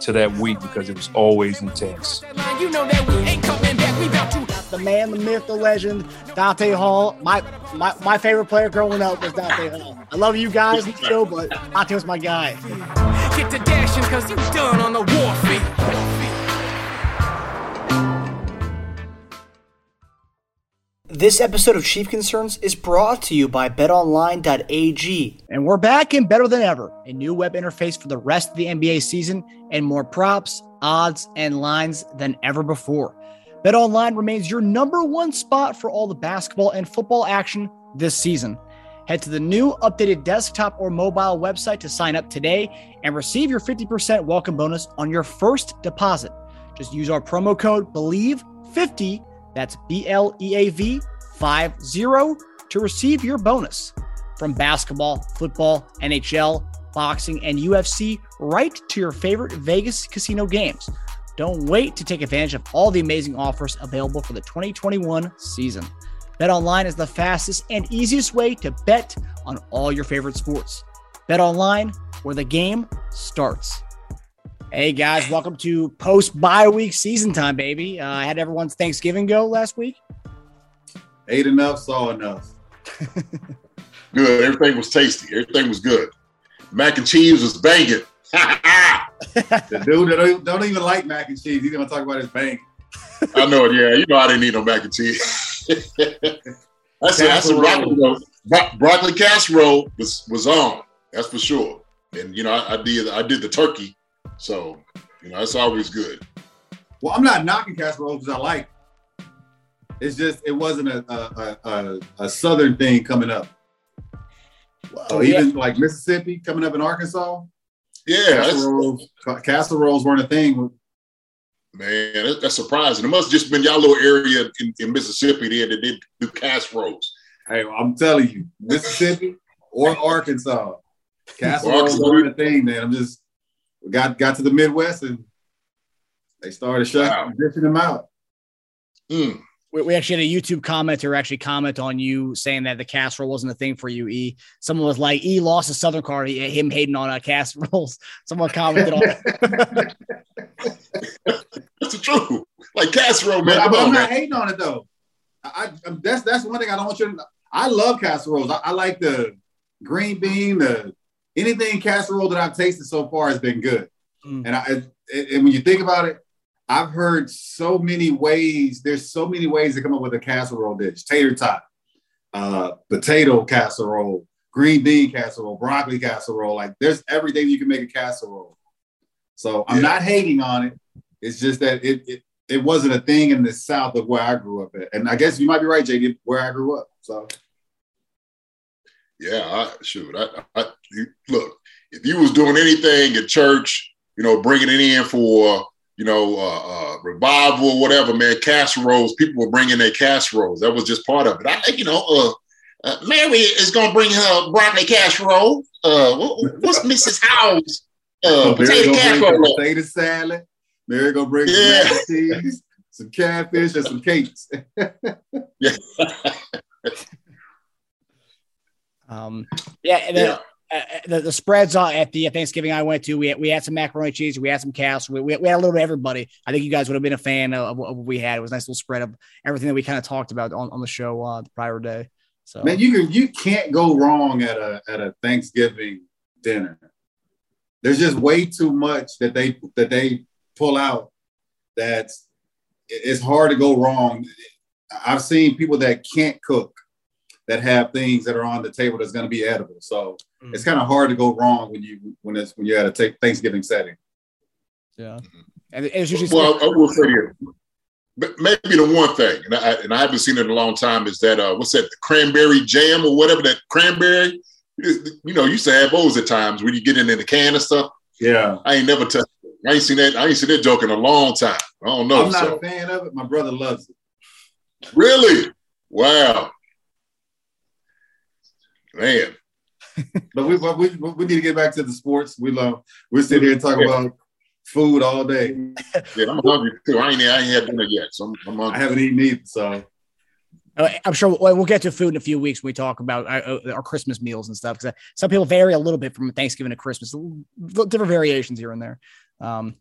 to that week because it was always intense. You know that we ain't coming back. We about to the man, the myth, the legend, Dante Hall. My my, my favorite player growing up was Dante Hall. I love you guys, Joe, but Dante was my guy. get to dashing because you done on the warfield. This episode of Chief Concerns is brought to you by betonline.ag. And we're back and better than ever. A new web interface for the rest of the NBA season and more props, odds, and lines than ever before. BetOnline remains your number one spot for all the basketball and football action this season. Head to the new updated desktop or mobile website to sign up today and receive your 50% welcome bonus on your first deposit. Just use our promo code BLEAV50, that's B L E A V 50, to receive your bonus. From basketball, football, NHL, boxing, and UFC, right to your favorite Vegas casino games. Don't wait to take advantage of all the amazing offers available for the 2021 season. BetOnline is the fastest and easiest way to bet on all your favorite sports. BetOnline, where the game starts. Hey guys, welcome to post bye week season time, baby. Uh, I had everyone's Thanksgiving go last week. Ate enough, saw enough. Good. Everything was tasty. Everything was good. Mac and cheese was banging. The dude that don't, don't even like mac and cheese, he's gonna talk about his bank. I know it. Yeah, you know I didn't eat no mac and cheese. that's that's some broccoli. Bro- broccoli casserole was was on. That's for sure. And you know I, I did I did the turkey, so you know that's always good. Well, I'm not knocking casseroles because I like. it. It's just it wasn't a a, a, a, a southern thing coming up. Oh, so even like Mississippi coming up in Arkansas, Yeah, casseroles, casseroles weren't a thing. man, that, that's surprising. It must have just been y'all little area in, in Mississippi there that did do casseroles. Hey, I'm telling you, Mississippi or Arkansas, casseroles Arkansas. weren't a thing, man. I'm just got got to the Midwest and they started shutting Wow. dishing them out. Mm. We, we actually had a YouTube commenter actually comment on you saying that the casserole wasn't a thing for you, E. Someone was like, E lost a Southern card, he, him hating on uh, casseroles. Someone commented on it. That's the truth. Like casserole, man. I, Come but I'm not man. hating on it though. I, I that's that's one thing I don't want you to. I love casseroles. I, I like the green bean, the anything casserole that I've tasted so far has been good. Mm. And I and, when you think about it, I've heard so many ways. There's so many ways to come up with a casserole dish: tater tot, uh, potato casserole, green bean casserole, broccoli casserole. Like there's everything you can make a casserole. So I'm Yeah. not hating on it. It's just that it, it it wasn't a thing in the south of where I grew up at. And I guess you might be right, JD, where I grew up. So Yeah, I, shoot. I, I, you, look, if you was doing anything at church, you know, bringing it in for, you know, uh, uh, revival or whatever, man, casseroles, people were bringing their casseroles. That was just part of it. I think, you know, uh, uh, Mary is going to bring her broccoli casserole. Uh, what's Mrs. Howe's uh, potato gonna casserole? potato salad. Mary gonna bring Yeah. some mac and cheese, some catfish, and some cakes. Yeah. Um, yeah, and then, uh, the, the spreads at the Thanksgiving I went to, we had, we had some macaroni cheese, we had some casserole, we, we had a little bit of everybody. I think you guys would have been a fan of, of what we had. It was a nice little spread of everything that we kind of talked about on, on the show uh, the prior day. So Man, you can you can't go wrong at a at a Thanksgiving dinner. There's just way too much that they that they pull out that's it's hard to go wrong. I've seen people that can't cook that have things that are on the table that's going to be edible. So Mm. it's kind of hard to go wrong when you when it's when you're at a Thanksgiving setting. yeah, and it- it's usually Well, I will say this. But maybe the one thing, and I, and I haven't seen it in a long time, is that uh, what's that? The cranberry jam or whatever that cranberry. You know, you used to have those at times when you get it in the can and stuff. Yeah, I ain't never touched it. I ain't seen that. I ain't seen that joke in a long time. I don't know. I'm not so. a fan of it. My brother loves it. Really? Wow. Man. But we, we we need to get back to the sports. We love. We sit here and talk about food all day. Yeah, I'm hungry too. I ain't, I ain't had dinner yet, so I'm, I'm I haven't eaten either. So Uh, I'm sure we'll, we'll get to food in a few weeks when we talk about uh, uh, our Christmas meals and stuff. Because some people vary a little bit from Thanksgiving to Christmas, different variations here and there. Um,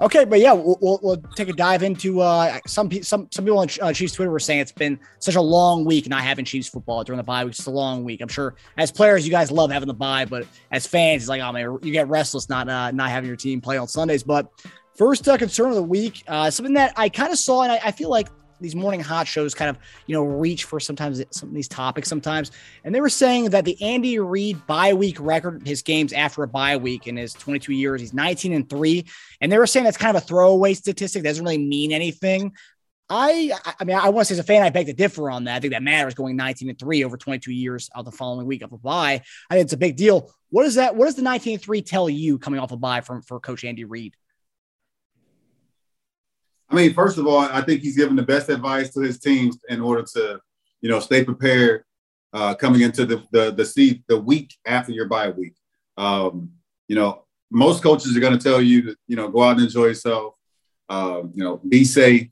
okay, but yeah, we'll, we'll, we'll take a dive into uh, some some some people on uh, Chiefs Twitter were saying it's been such a long week not having Chiefs football during the bye week. It's a long week. I'm sure as players, you guys love having the bye, but as fans, it's like, oh man, you get restless not uh, not having your team play on Sundays. But first uh, concern of the week, uh, something that I kind of saw, and I, I feel like these morning hot shows kind of you know reach for sometimes some of these topics sometimes and they were saying that the andy reid bye week record his games after a bye week in his 22 years he's 19 and 3 and they were saying that's kind of a throwaway statistic that doesn't really mean anything I, I mean, I want to say as a fan, I beg to differ on that. I think that matters going 19 and three over 22 years out the following week of a bye. I think it's a big deal. What is that? What does the 19 and three tell you coming off a bye from for Coach Andy Reid? I mean, first of all, I think he's given the best advice to his teams in order to, you know, stay prepared uh, coming into the the the, seat, the week after your bye week. Um, you know, most coaches are going to tell you to, you know, go out and enjoy yourself. Um, you know, be safe.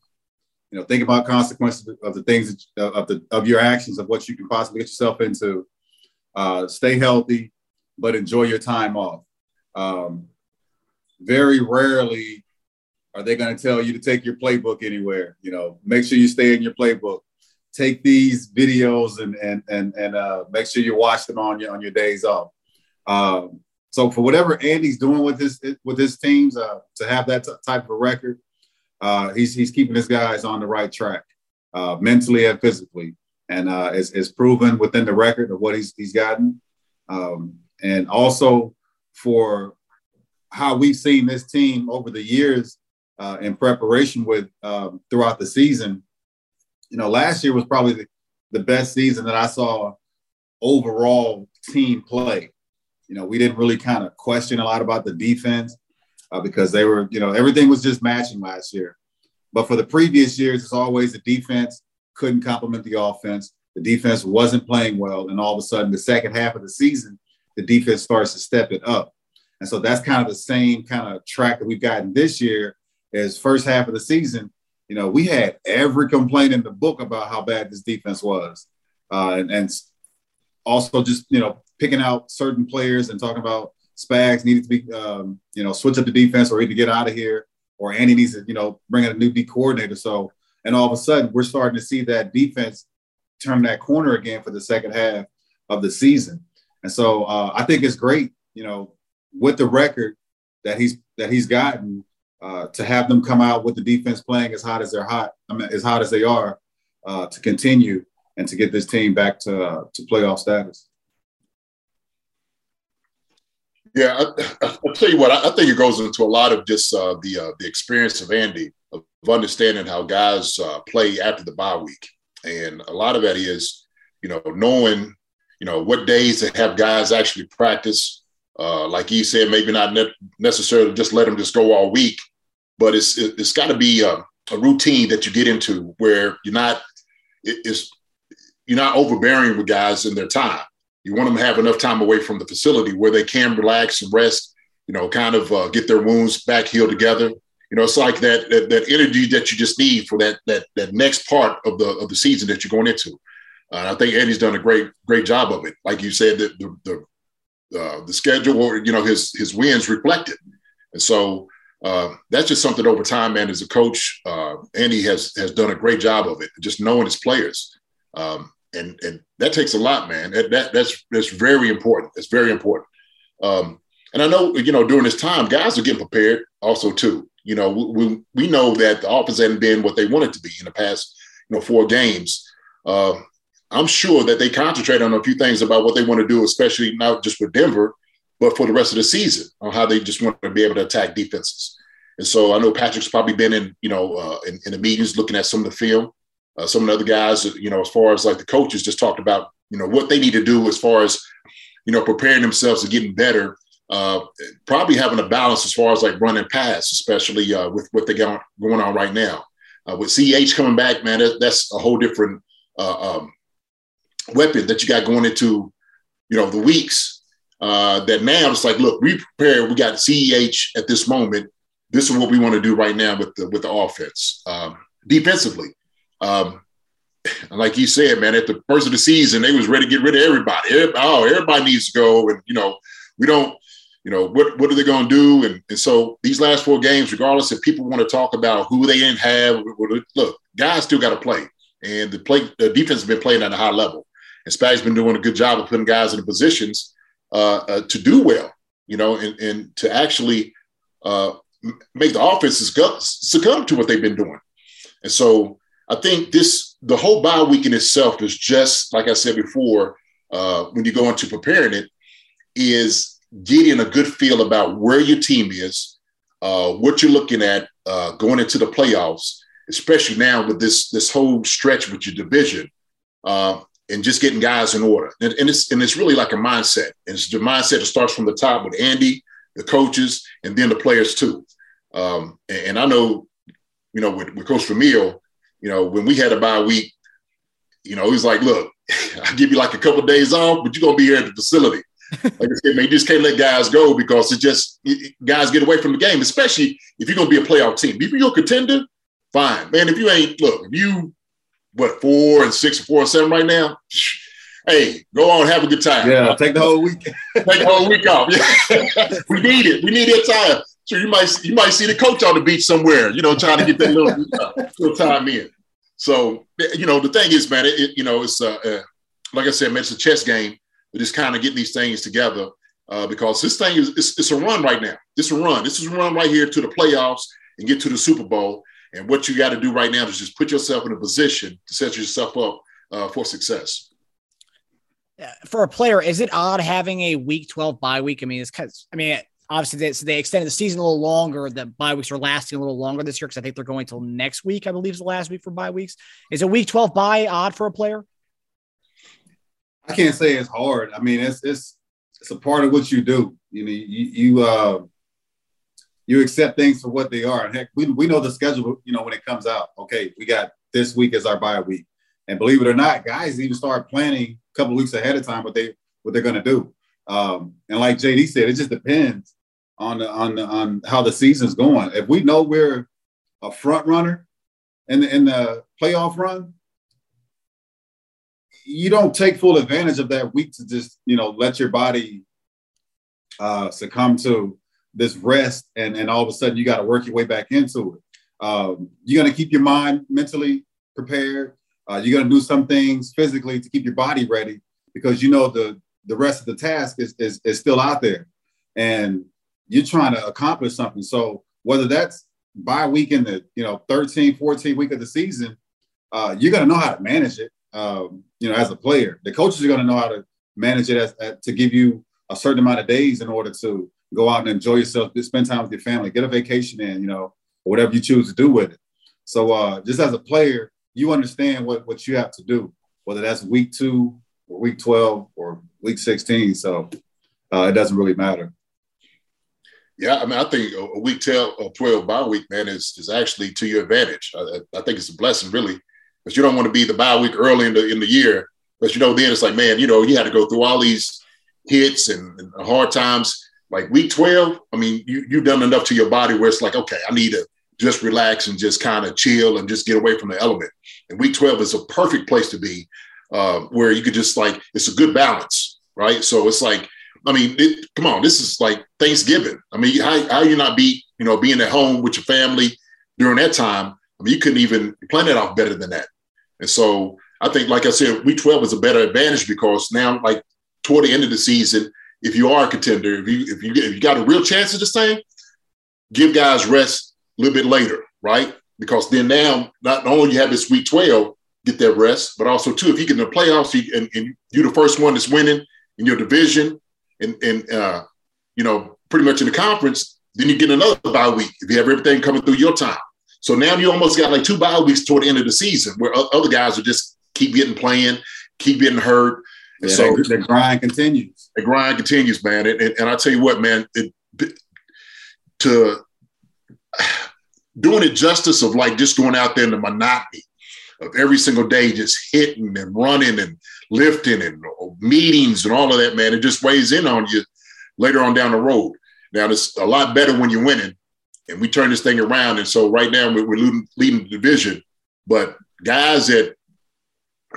You know, think about consequences of the things that, of the of your actions of what you can possibly get yourself into. Uh, stay healthy, but enjoy your time off. Um, very rarely are they going to tell you to take your playbook anywhere? You know, make sure you stay in your playbook. Take these videos and and and and uh, make sure you watch them on your on your days off. Um, so for whatever Andy's doing with his with his teams, uh, to have that t- type of a record, uh, he's he's keeping his guys on the right track, uh, mentally and physically, and uh, is is proven within the record of what he's he's gotten, um, and also for how we've seen this team over the years uh, in preparation with um, throughout the season. You know, last year was probably the, the best season that I saw overall team play. You know, we didn't really kind of question a lot about the defense uh, because they were, you know, everything was just matching last year. But for the previous years, it's always the defense couldn't complement the offense. The defense wasn't playing well. And all of a sudden, the second half of the season, the defense starts to step it up. And so that's kind of the same kind of track that we've gotten this year is first half of the season, you know, we had every complaint in the book about how bad this defense was. Uh, and, and also just, you know, picking out certain players and talking about Spags needed to be, um, you know, switch up the defense or either get out of here or Andy needs to, you know, bring in a new D coordinator. So, and all of a sudden we're starting to see that defense turn that corner again for the second half of the season. And so uh, I think it's great, you know, with the record that he's that he's gotten, uh, to have them come out with the defense playing as hot as they're hot, I mean, as hot as they are, uh, to continue and to get this team back to uh, to playoff status. Yeah, I, will tell you what. I, think it goes into a lot of just uh, the uh, the experience of Andy of understanding how guys play after the bye week, and a lot of that is, you know, knowing, you know, what days to have guys actually practice. Uh, like he said, maybe not ne- necessarily just let them just go all week, but it's it's got to be a, a, routine that you get into where you're not it's you're not overbearing with guys in their time. You want them to have enough time away from the facility where they can relax and rest. You know, kind of uh, get their wounds back healed together. You know, it's like that, that, that energy that you just need for that that that next part of the of the season that you're going into. Uh, I think Eddie's done a great great job of it. Like you said, the the the, uh, the schedule or you know his his wins reflected, and so uh, that's just something over time, man. As a coach, uh, Andy has has done a great job of it, just knowing his players, um, and and that takes a lot, man. That, that that's that's very important. It's very important. Um, and I know you know during this time, guys are getting prepared also too. You know, we we know that the offense hadn't been what they wanted to be in the past, you know, four games. Uh, I'm sure that they concentrate on a few things about what they want to do, especially not just with Denver, but for the rest of the season on how they just want to be able to attack defenses. And so I know Patrick's probably been in, you know, uh, in, in, the meetings looking at some of the film. Uh, some of the other guys, you know, as far as like the coaches, just talked about, you know, what they need to do as far as, you know, preparing themselves to getting better uh, probably having a balance as far as like running pass, especially uh, with what they got going on right now. Uh, with CEH coming back, man, that, that's a whole different uh, um, weapon that you got going into, you know, the weeks. Uh, that now it's like, look, we prepared. We got CEH at this moment. This is what we want to do right now with the with the offense, um, defensively. Um, like you said, man, at the first of the season, they was ready to get rid of everybody. everybody oh, everybody needs to go, and you know, we don't you know, what, what are they going to do? And, and so these last four games, regardless if people want to talk about who they didn't have, look, guys still got to play. And the play, the defense has been playing at a high level. And Spag's been doing a good job of putting guys in the positions to do well, you know, and, and to actually uh, make the offenses succumb to what they've been doing. And so I think this, the whole bye week in itself is just, like I said before, uh, when you go into preparing it, is getting a good feel about where your team is, uh, what you're looking at uh, going into the playoffs, especially now with this this whole stretch with your division, uh, and just getting guys in order. And, and, it's and it's really like a mindset. And it's the mindset that starts from the top with Andy, the coaches, and then the players too. Um, and, and, I know, you know, with, with Coach Vermeil, you know, when we had a bye week, you know, he's like, look, I'll give you like a couple of days off, but you're gonna be here at the facility like I said, man, you just can't let guys go because it just it, guys get away from the game, especially if you're gonna be a playoff team. If you're a contender, fine, man. If you ain't, look, if you what four and six, four and seven right now, hey, go on, have a good time. Yeah, take the whole week. take the whole week off. We need it. We need that time. So you might you might see the coach on the beach somewhere, you know, trying to get that little, little time in. So you know, the thing is, man, it, it you know, it's uh, uh, like I said, man, it's a chess game but just kind of getting these things together uh, because this thing is it's, it's, a run right now. This is a run. This is a run right here to the playoffs and get to the Super Bowl. And what you got to do right now is just put yourself in a position to set yourself up uh, for success. For a player, is it odd having a Week 12 bye week? I mean, it's because I mean, obviously they, so they extended the season a little longer. The bye weeks are lasting a little longer this year because I think they're going till next week. I believe is the last week for bye weeks. Is a Week 12 bye odd for a player? I can't say it's hard. I mean, it's it's it's a part of what you do. You know, you you uh, you accept things for what they are. And heck, we we know the schedule. You know, when it comes out, okay, we got this week as our bye week, and believe it or not, guys even start planning a couple weeks ahead of time what they what they're to do. Um, and like JD said, it just depends on the, on the, on how the season's going. If we know we're a front runner in the in the playoff run, you don't take full advantage of that week to just you know let your body uh, succumb to this rest and and all of a sudden you got to work your way back into it. Um, you're going to keep your mind mentally prepared. Uh, you're going to do some things physically to keep your body ready because you know the the rest of the task is, is, is still out there and you're trying to accomplish something. So whether that's by week in the you know 13 14 week of the season uh, you're going to know how to manage it um, you know, as a player. The coaches are going to know how to manage it as, as, to give you a certain amount of days in order to go out and enjoy yourself, spend time with your family, get a vacation in, you know, whatever you choose to do with it. So uh, just as a player, you understand what, what you have to do, whether that's week two or week 12 or week 16. So uh, it doesn't really matter. Yeah, I mean, I think a week 12, 12 bye week, man, is, is actually to your advantage. I, I think it's a blessing, really, but you don't want to be the bye week early in the in the year. But you know, then it's like, man, you know, you had to go through all these hits and, and hard times. Like week 12, I mean, you you've done enough to your body where it's like, okay, I need to just relax and just kind of chill and just get away from the element. And week 12 is a perfect place to be, uh, where you could just like it's a good balance, right? So it's like, I mean, it, come on, this is like Thanksgiving. I mean, how how you not be, you know, being at home with your family during that time? I mean, you couldn't even plan it off better than that. And so I think, like I said, week 12 is a better advantage because now, like toward the end of the season, if you are a contender, if you if you if you got a real chance of this thing, give guys rest a little bit later, right? Because then now, not only you have this week 12, get that rest, but also too, if you get in the playoffs you, and, and you're the first one that's winning in your division and and uh, you know, pretty much in the conference, then you get another bye week if you have everything coming through your time. So now you almost got like two bye weeks toward the end of the season where other guys are just keep getting playing, keep getting hurt. And Yeah, so that grind continues. the grind continues, man. And, and, and I tell you what, man, it, to doing it justice of like just going out there in the monotony of every single day, just hitting and running and lifting and uh, meetings and all of that, man, it just weighs in on you later on down the road. Now, it's a lot better when you're winning and we turn this thing around. And so right now we're, we're leading, leading the division, but guys that,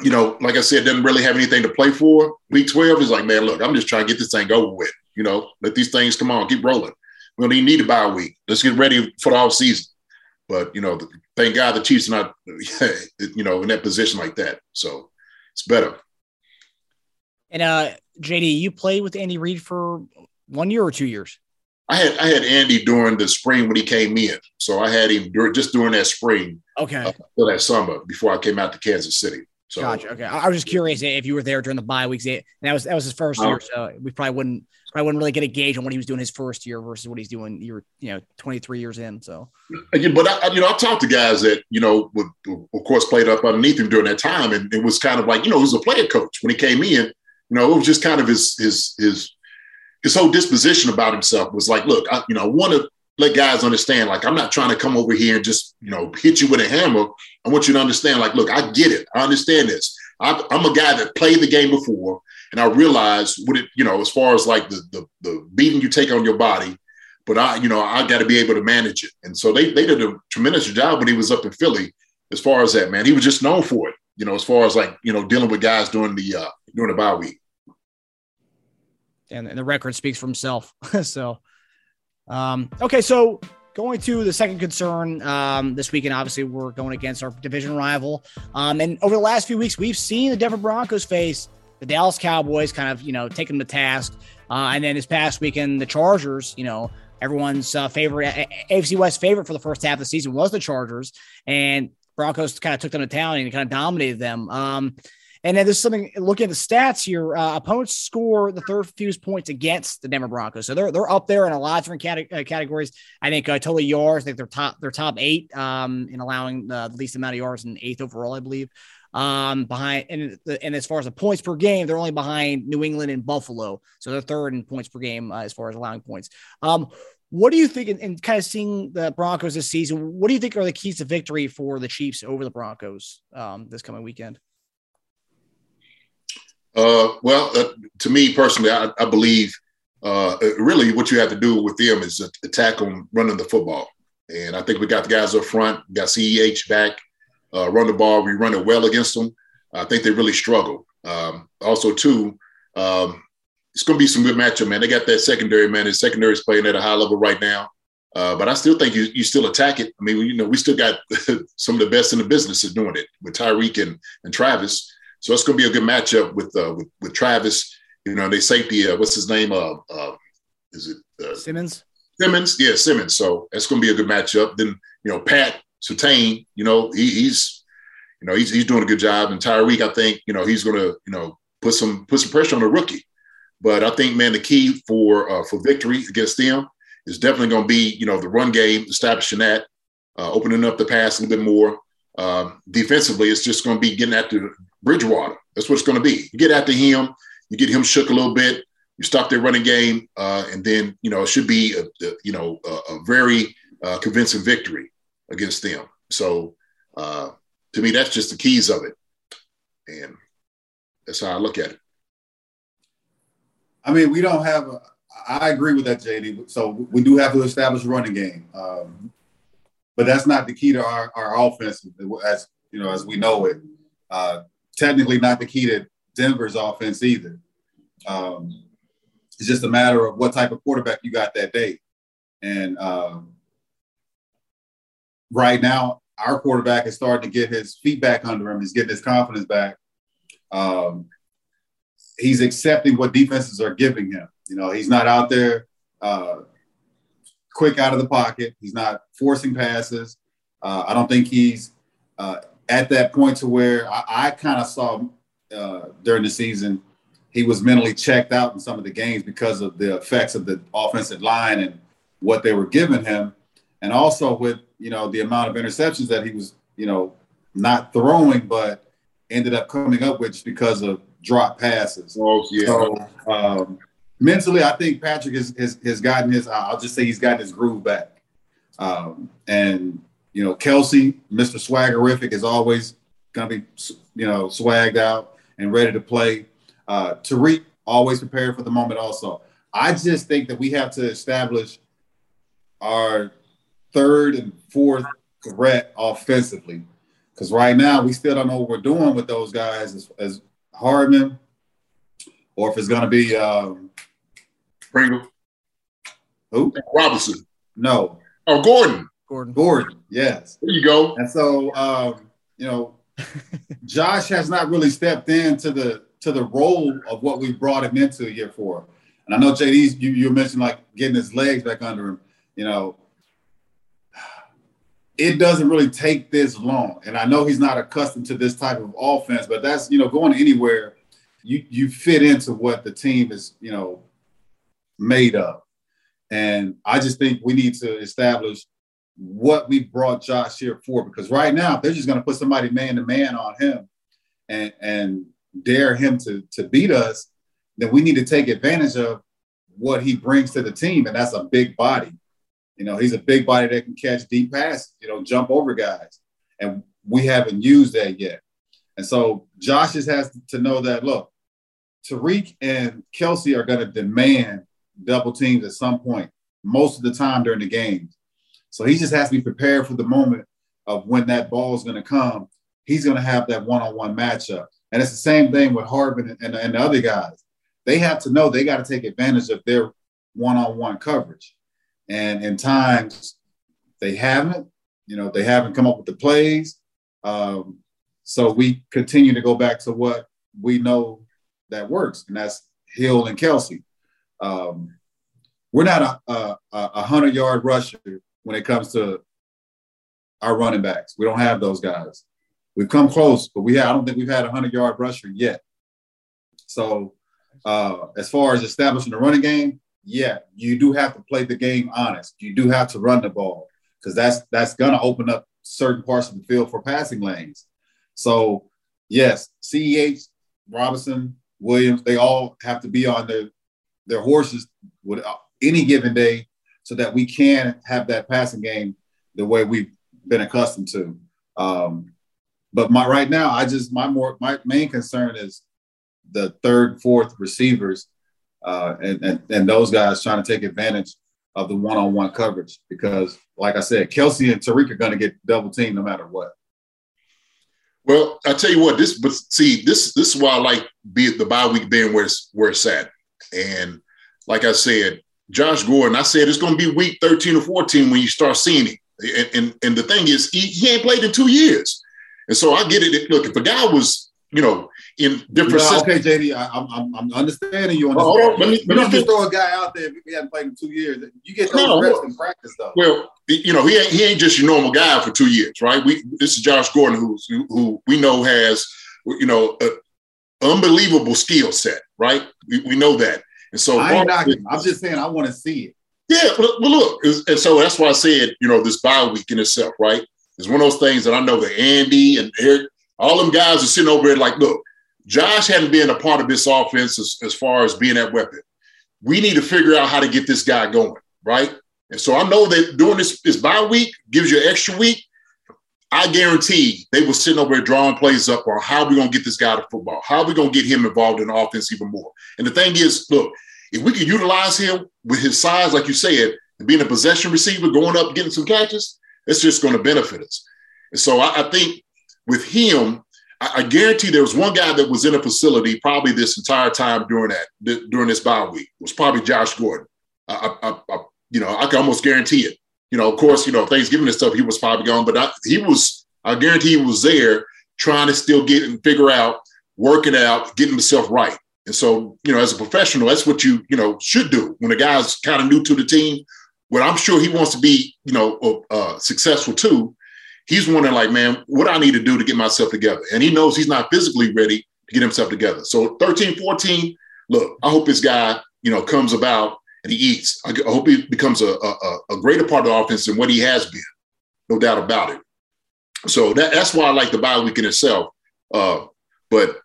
you know, like I said, doesn't really have anything to play for. Week 12 is like, man, look, I'm just trying to get this thing over with. You know, let these things come on, keep rolling. We don't even need to buy a bye week. Let's get ready for the off season. But you know, thank God the Chiefs are not, you know, in that position like that. So it's better. And uh, JD, you played with Andy Reid for one year or two years. I had I had Andy during the spring when he came in, so I had him during, just during that spring, Okay, uh, that summer before I came out to Kansas City. So gotcha. Okay, I I was just curious if you were there during the bye weeks. And that was that was his first Oh. year, so we probably wouldn't probably wouldn't really get a gauge on what he was doing his first year versus what he's doing. You're you know 23 years in, so Again, but I, I- you know, I've talked to guys that you know, would, of course, played up underneath him during that time, and it was kind of like you know, he was a player coach when he came in. You know, it was just kind of his his his his whole disposition about himself was like, look, I, you know, I want to let guys understand, like, I'm not trying to come over here and just you know hit you with a hammer. I want you to understand, like, look, I get it, I understand this. I, I'm a guy that played the game before, and I realize what it, you know, as far as like the the, the beating you take on your body but I, you know, I got to be able to manage it. And so they they did a tremendous job when he was up in Philly. As far as that, man, he was just known for it. You know, as far as like you know, dealing with guys during the uh during the bye week. and, and the record speaks for himself. so, um, okay, so going to the second concern um, this weekend, obviously we're going against our division rival. Um, and over the last few weeks, we've seen the Denver Broncos face the Dallas Cowboys, kind of you know take them to task. Uh, and then this past weekend, the Chargers, you know. Everyone's uh, favorite, AFC West favorite for the first half of the season was the Chargers, and Broncos kind of took them to town and kind of dominated them. Um, and then there's something looking at the stats here. Uh, opponents score the third fewest points against the Denver Broncos, so they're they're up there in a lot of different cate- uh, categories. I think uh, total yards, I think they're top they're top eight um, in allowing the least amount of yards and eighth overall, I believe. Um, behind and and as far as the points per game, they're only behind New England and Buffalo, so they're third in points per game uh, as far as allowing points. Um, what do you think, in, in kind of seeing the Broncos this season? What do you think are the keys to victory for the Chiefs over the Broncos um, this coming weekend? Uh, well, uh, to me personally, I, I believe uh, really what you have to do with them is attack them running the football. And I think we got the guys up front, got CEH back, uh, run the ball. We run it well against them. I think they really struggle. Um, also, too, um, it's going to be some good matchup, man. They got that secondary, man. The secondary is playing at a high level right now. Uh, but I still think you, you still attack it. I mean, you know, we still got some of the best in the business is doing it with Tyreek and, and Travis. So it's going to be a good matchup with uh, with, with Travis. You know, they safety. Uh, what's his name? Uh, uh, is it uh, Simmons? Simmons? Yeah, Simmons. So that's going to be a good matchup. Then you know, Pat Surtain. You know, he, he's you know he's he's doing a good job. And Tyreek, I think you know he's going to you know put some put some pressure on the rookie. But I think, man, the key for uh, for victory against them is definitely going to be you know the run game, establishing that, uh, opening up the pass a little bit more. Um, defensively, it's just going to be getting after Bridgewater. That's what it's going to be. You get after him, you get him shook a little bit, you stop their running game, uh, and then you know it should be a, a you know a, a very uh, convincing victory against them. So uh, to me, that's just the keys of it, and that's how I look at it. I mean, we don't have. A, I agree with that, JD. So we do have to establish a running game, um, but that's not the key to our, our offense, as you know, as we know it. Uh, technically, not the key to Denver's offense either. Um, it's just a matter of what type of quarterback you got that day, and um, right now, our quarterback is starting to get his feet back under him. He's getting his confidence back. Um, he's accepting what defenses are giving him. You know, he's not out there uh, quick out of the pocket. He's not forcing passes. Uh, I don't think he's uh, at that point to where I, I kind of saw uh, during the season he was mentally checked out in some of the games because of the effects of the offensive line and what they were giving him, and also with you know the amount of interceptions that he was you know not throwing, but ended up coming up with just because of drop passes. Oh yeah. So um, mentally, I think Patrick has, has has gotten his. I'll just say he's gotten his groove back. Um, and you know, Kelce, Mr. Swaggerific, is always gonna be you know swagged out and ready to play. Uh, Tyreek always prepared for the moment. Also, I just think that we have to establish our third and fourth threat offensively. Because right now we still don't know what we're doing with those guys as, as Hardman, or if it's going to be um, Pringle. Who? Robinson. No. Oh, Gordon. Gordon. Gordon. Yes. There you go. And so, um, you know, Josh has not really stepped into the to the role of what we brought him into here for. And I know JD, you you mentioned like getting his legs back under him. You know, it doesn't really take this long. And I know he's not accustomed to this type of offense, but that's you know going anywhere, you you fit into what the team is you know made of. And I just think we need to establish what we brought Josh here for. Because right now, if they're just going to put somebody man to man on him and and dare him to to beat us, then we need to take advantage of what he brings to the team, and that's a big body. You know, he's a big body that can catch deep passes, you know, jump over guys. And we haven't used that yet. And so Josh just has to know that look, Tyreek and Kelce are going to demand double teams at some point, most of the time during the games. So he just has to be prepared for the moment of when that ball is going to come. He's going to have that one on one matchup. And it's the same thing with Hardman and, and the other guys. They have to know they got to take advantage of their one on one coverage. And in times they haven't, you know, they haven't come up with the plays. Um, so we continue to go back to what we know that works, and that's Hill and Kelce. Um, we're not a, a, a hundred yard rusher when it comes to our running backs. We don't have those guys. We've come close, but we have, I don't think we've had a hundred yard rusher yet. So uh, as far as establishing the running game, yeah, you do have to play the game honest. You do have to run the ball because that's that's gonna open up certain parts of the field for passing lanes. So yes, CEH, Robinson, Williams, they all have to be on their their horses with uh, any given day so that we can have that passing game the way we've been accustomed to. Um, but my right now, I just my more my main concern is the third, fourth receivers uh, and, and, and those guys trying to take advantage of the one-on-one coverage because, like I said, Kelce and Tyreek are going to get double teamed no matter what. Well, I tell you what, this but see, this this is why I like be the bye week being where it's where it's at. And like I said, Josh Gordon, I said it's going to be week 13 or 14 when you start seeing him. And and, and the thing is, he, he ain't played in two years. And so I get it. Look, if a guy was, you know, in different. No, okay, JD, I, am I'm, I'm understanding you on this. Oh, hold on, let me, let me don't just throw a guy out there if he hasn't played in two years. You get those no, reps in practice, though. Well, you know, he ain't, he ain't just your normal guy for two years, right? We this is Josh Gordon, who's who, who we know has, you know, an unbelievable skill set, right? We, we know that, and so I ain't knocking. I'm just saying I want to see it. Yeah, well, look, and so that's why I said, you know, this bye week in itself, right? It's one of those things that I know that Andy and Eric, all them guys are sitting over there like, look, Josh hadn't been a part of this offense as, as far as being that weapon. We need to figure out how to get this guy going, right? And so I know that doing this, this bye week gives you an extra week. I guarantee they were sitting over there drawing plays up on how we going to get this guy to football. How are we going to get him involved in the offense even more? And the thing is, look, if we can utilize him with his size, like you said, and being a possession receiver, going up, getting some catches, it's just going to benefit us. And so I, I think with him, I, guarantee there was one guy that was in a facility probably this entire time during that during this bye week was probably Josh Gordon. I, I, I, you know, I can almost guarantee it. You know, of course, you know Thanksgiving and stuff, he was probably gone, but I, he was. I guarantee he was there trying to still get and figure out, working out, getting himself right. And so, you know, as a professional, that's what you you know should do when a guy's kind of new to the team. What I'm sure he wants to be, you know, uh, successful too he's wondering like, man, what I need to do to get myself together. And he knows he's not physically ready to get himself together. So 13, 14, look, I hope this guy, you know, comes about and he eats. I hope he becomes a, a, a greater part of the offense than what he has been. No doubt about it. So that, that's why I like the bye week in itself. Uh, but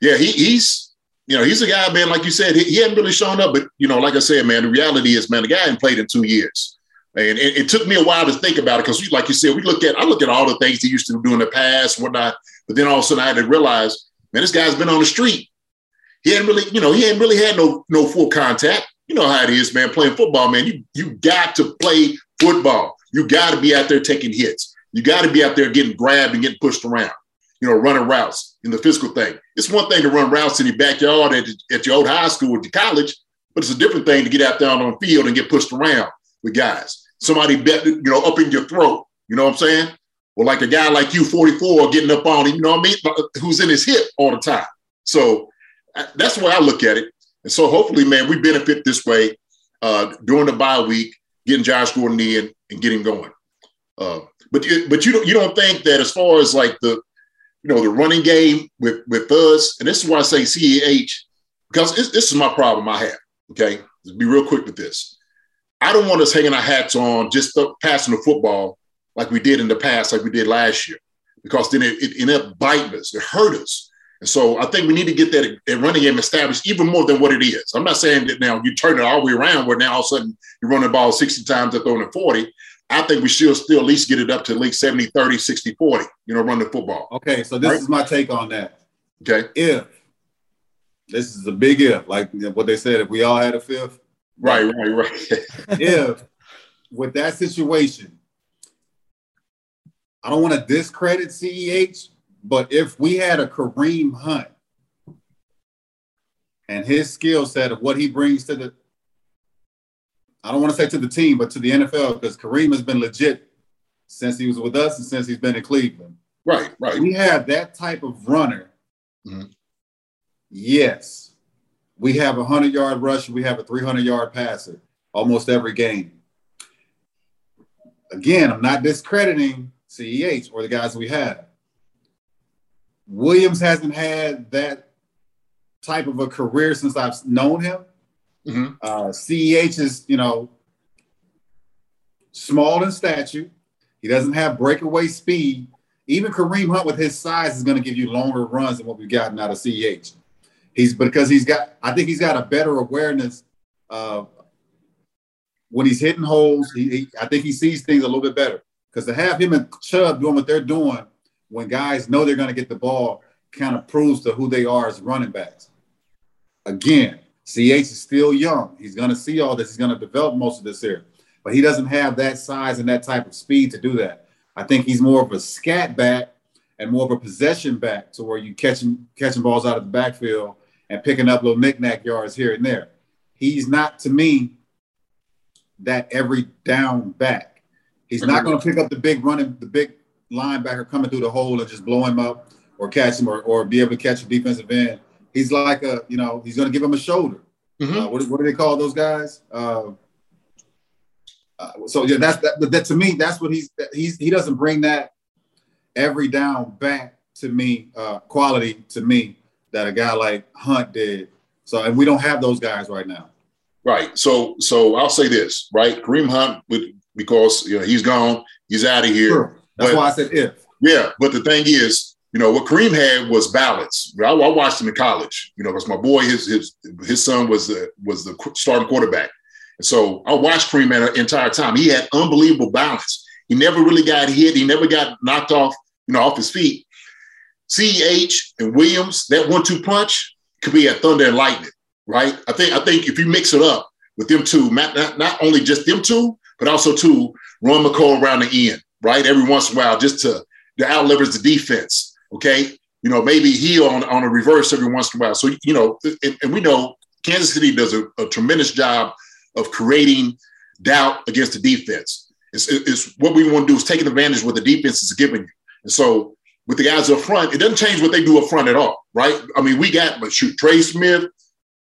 yeah, he, he's you know he's a guy, man. Like you said, he, he hadn't really shown up, but you know, like I said, man, the reality is, man, the guy hadn't played in two years. And it, it took me a while to think about it because, like you said, we look at I look at all the things he used to do in the past, whatnot. But then all of a sudden, I had to realize, man, this guy's been on the street. He hadn't really, you know, he hadn't really had no no full contact. You know how it is, man. Playing football, man. You you got to play football. You got to be out there taking hits. You got to be out there getting grabbed and getting pushed around. You know, running routes in the physical thing. It's one thing to run routes in your backyard at, at your old high school or your college, but it's a different thing to get out there on the field and get pushed around with guys. Somebody bet, you know, up in your throat. You know what I'm saying? Well, like a guy like you, 44, getting up on him, you know what I mean? Who's in his hip all the time. So uh, that's the way I look at it. And so hopefully, man, we benefit this way uh, during the bye week, getting Josh Gordon in and getting going. Uh, but but you don't you don't think that as far as like the you know the running game with with us, and this is why I say CEH because this, is my problem I have. Okay, Let's be real quick with this. I don't want us hanging our hats on just passing the football like we did in the past, like we did last year, because then it, it ended up biting us. It hurt us. And so I think we need to get that, that running game established even more than what it is. I'm not saying that now you turn it all the way around where now all of a sudden you're running the ball 60 times and throwing it 40. I think we should still at least get it up to at least 70, 30, 60, 40, you know, run the football. Okay. So this right? is my take on that. Okay. If this is a big if, like what they said, if we all had a fifth. Right, right, right. if with that situation, I don't want to discredit CEH, but if we had a Kareem Hunt and his skill set of what he brings to the I don't want to say to the team, but to the NFL, because Kareem has been legit since he was with us and since he's been in Cleveland. Right, right. We have that type of runner. Mm-hmm. Yes. We have a 100 yard rusher, we have a 300 yard passer almost every game. Again, I'm not discrediting CEH or the guys we have. Williams hasn't had that type of a career since I've known him. Mm-hmm. Uh, CEH is, you know, small in stature. He doesn't have breakaway speed. Even Kareem Hunt with his size is going to give you longer runs than what we've gotten out of CEH. He's because he's got, I think he's got a better awareness of when he's hitting holes. He, he, I think he sees things a little bit better because to have him and Chubb doing what they're doing when guys know they're going to get the ball kind of proves to who they are as running backs. Again, CEH is still young. He's going to see all this. He's going to develop most of this here, but he doesn't have that size and that type of speed to do that. I think he's more of a scat back and more of a possession back to where you catching catching balls out of the backfield and picking up little knickknack yards here and there. He's not to me that every down back. He's not going to pick up the big running, the big linebacker coming through the hole and just blow him up or catch him or, or be able to catch a defensive end he's like a, you know, he's going to give him a shoulder. Mm-hmm. Uh, what, what, do they call those guys? Uh, uh, so yeah, that's that, that. To me, that's what he's he's he doesn't bring that every down back to me uh, quality to me that a guy like Hunt did. So and we don't have those guys right now. Right. So so I'll say this right. Kareem Hunt, because you know he's gone, he's out of here. Sure. That's but, why I said if. Yeah, but the thing is, you know, what Kareem had was balance. I, I watched him in college, you know, because my boy, his his his son was the was the starting quarterback. And so I watched Kareem the entire time. He had unbelievable balance. He never really got hit. He never got knocked off, you know, off his feet. CEH and Williams, that one-two punch could be a thunder and lightning, right? I think I think if you mix it up with them two, not, not, only just them two, but also two, run Mecole around the end, right? Every once in a while, just to to out leverage the defense Okay, you know maybe he on on a reverse every once in a while. So you know, and, and we know Kansas City does a, a, tremendous job of creating doubt against the defense. It's, it's what we want to do is taking advantage of what the defense is giving you. And so with the guys up front, it doesn't change what they do up front at all, right? I mean, we got but shoot Trey Smith,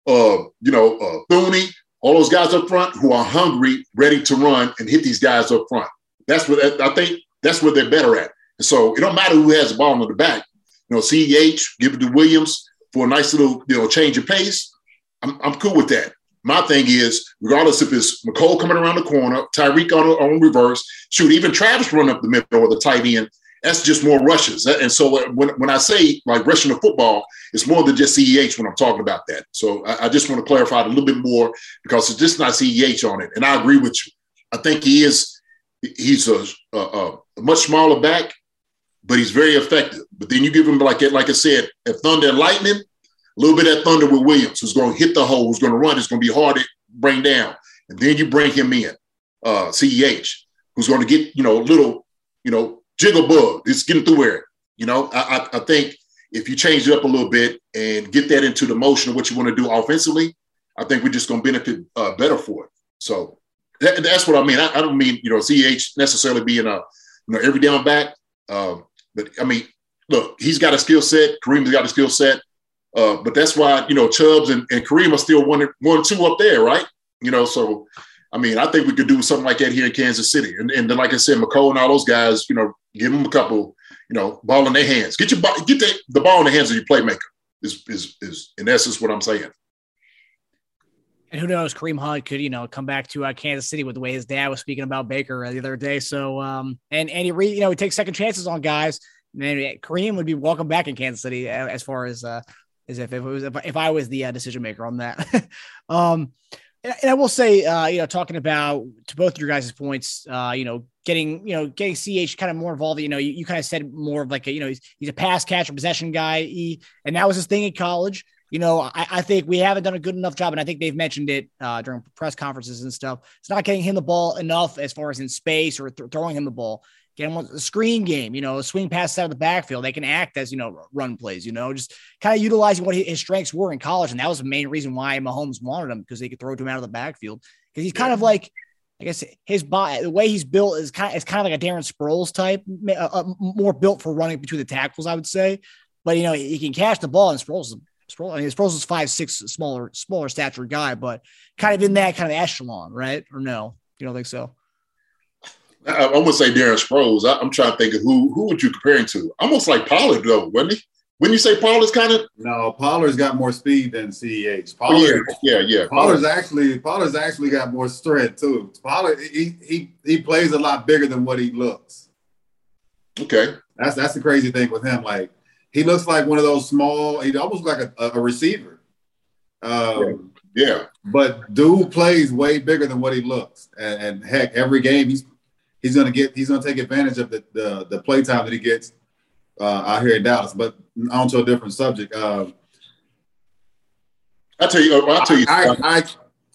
uh, you know, uh, Thuney, all those guys up front who are hungry, ready to run and hit these guys up front. That's what I think. That's what they're better at. And so it don't matter who has the ball in the back. You know, CEH, give it to Williams for a nice little, you know, change of pace. I'm, I'm cool with that. My thing is, regardless if it's Mecole coming around the corner, Tyreek on, on reverse, shoot, even Travis run up the middle or the tight end, that's just more rushes. And so when, when I say like rushing the football, it's more than just CEH when I'm talking about that. So I, I just want to clarify it a little bit more because it's just not CEH on it. And I agree with you. I think he is, he's a, a, a much smaller back, but he's very effective. But then you give him like like I said, at thunder and lightning, a little bit of thunder with Williams, who's going to hit the hole, who's going to run. It's going to be hard to bring down. And then you bring him in, uh, CEH, who's going to get, you know, a little, you know, jiggle bug. It's getting through there. You know, I, I, I think if you change it up a little bit and get that into the motion of what you want to do offensively, I think we're just going to benefit uh, better for it. So that, that's what I mean. I, I, don't mean you know Ceh necessarily being a you know every down back, um, but I mean look, he's got a skill set. Kareem's got a skill set, uh, but that's why you know Chubbs and, and Kareem are still one one two up there, right? You know, so I mean, I think we could do something like that here in Kansas City. And, and then, like I said, Mecole and all those guys, you know, give them a couple, you know, ball in their hands. Get your get the, the ball in the hands of your playmaker. Is is is in essence what I'm saying. And who knows, Kareem Hunt could, you know, come back to uh, Kansas City with the way his dad was speaking about Baker the other day. So, um, and and he, re, you know, he takes second chances on guys. And Kareem would be welcome back in Kansas City uh, as far as uh, as if, if it was if, if I was the uh, decision maker on that. um, and I will say, uh, you know, talking about to both of your guys' points, uh, you know, getting, you know, getting CH kind of more involved. You know, you, you kind of said more of like a, you know, he's, he's a pass catcher, possession guy, he, and that was his thing in college. You know, I, I, think we haven't done a good enough job, and I think they've mentioned it uh, during press conferences and stuff. It's not getting him the ball enough as far as in space or th- throwing him the ball. Get him a screen game, you know, a swing passes out of the backfield. They can act as, you know, run plays, you know, just kind of utilizing what his strengths were in college. And that was the main reason why Mahomes wanted him because they could throw to him out of the backfield. Because he's kind of like, I guess his body, the way he's built is kind of, it's kind of like a Darren Sproles type, uh, uh, more built for running between the tackles, I would say. But, you know, he can catch the ball and Sproles, Sproles, I mean, Sproles is five, six, smaller, smaller stature guy, but kind of in that kind of echelon, right? Or no, you don't think so? I, am gonna say Darren Sproles. I, am trying to think of who who would you compare him to? Almost like Pollard though, wasn't he? When you say Pollard's kind of no, Pollard's got more speed than CEH. Pollard, oh, yeah, yeah, yeah. Pollard's actually Pollard's actually got more strength too. Pollard he he he plays a lot bigger than what he looks. Okay, that's that's the crazy thing with him. Like he looks like one of those small. He almost like a, a receiver. Um, yeah. yeah. But dude plays way bigger than what he looks, and, and heck, every game he's he's gonna get he's gonna take advantage of the the, the play time that he gets uh, out here in Dallas. But on to a different subject. Uh, I tell you, I tell you, I, I, I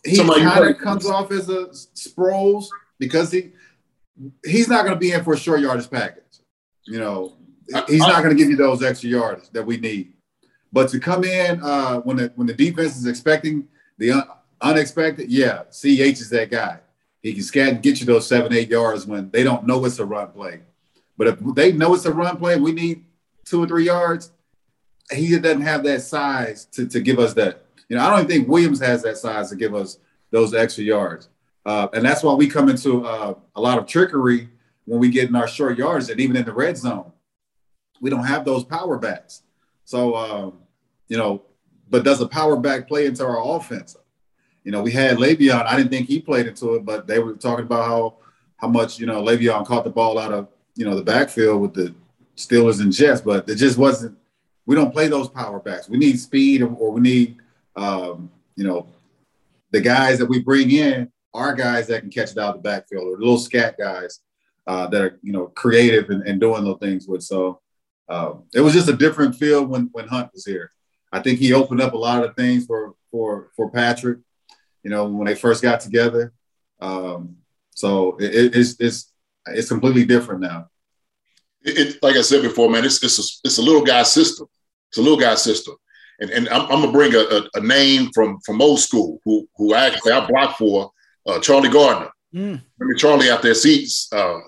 he kind of comes off as a Sproles because he he's not going to be in for a short yardage package. You know, he's not going to give you those extra yards that we need. But to come in uh, when the when the defense is expecting the un- unexpected, yeah, CH is that guy. He can scat and get you those seven, eight yards when they don't know it's a run play. But if they know it's a run play, we need two or three yards. He doesn't have that size to, to give us that. You know, I don't think Williams has that size to give us those extra yards. Uh, and that's why we come into uh, a lot of trickery when we get in our short yards and even in the red zone. We don't have those power backs. So, um, you know, but does a power back play into our offense? You know, we had Le'Veon. I didn't think he played into it, but they were talking about how how much you know Le'Veon caught the ball out of you know the backfield with the Steelers and Jets, but it just wasn't. We don't play those power backs. We need speed, or we need um, you know the guys that we bring in are guys that can catch it out of the backfield, or the little scat guys uh, that are you know creative and, and doing those things with. So um, it was just a different feel when when Hunt was here. I think he opened up a lot of things for for for Patrick you know, when they first got together. Um, so it, it's it's it's completely different now. It, it, like I said before, man, it's it's a, it's a little guy system. It's a little guy system, and and I'm, I'm gonna bring a, a, a, name from from old school who who actually I blocked for uh, Charlie Garner. Mm. Remember Charlie out there seats. Uh,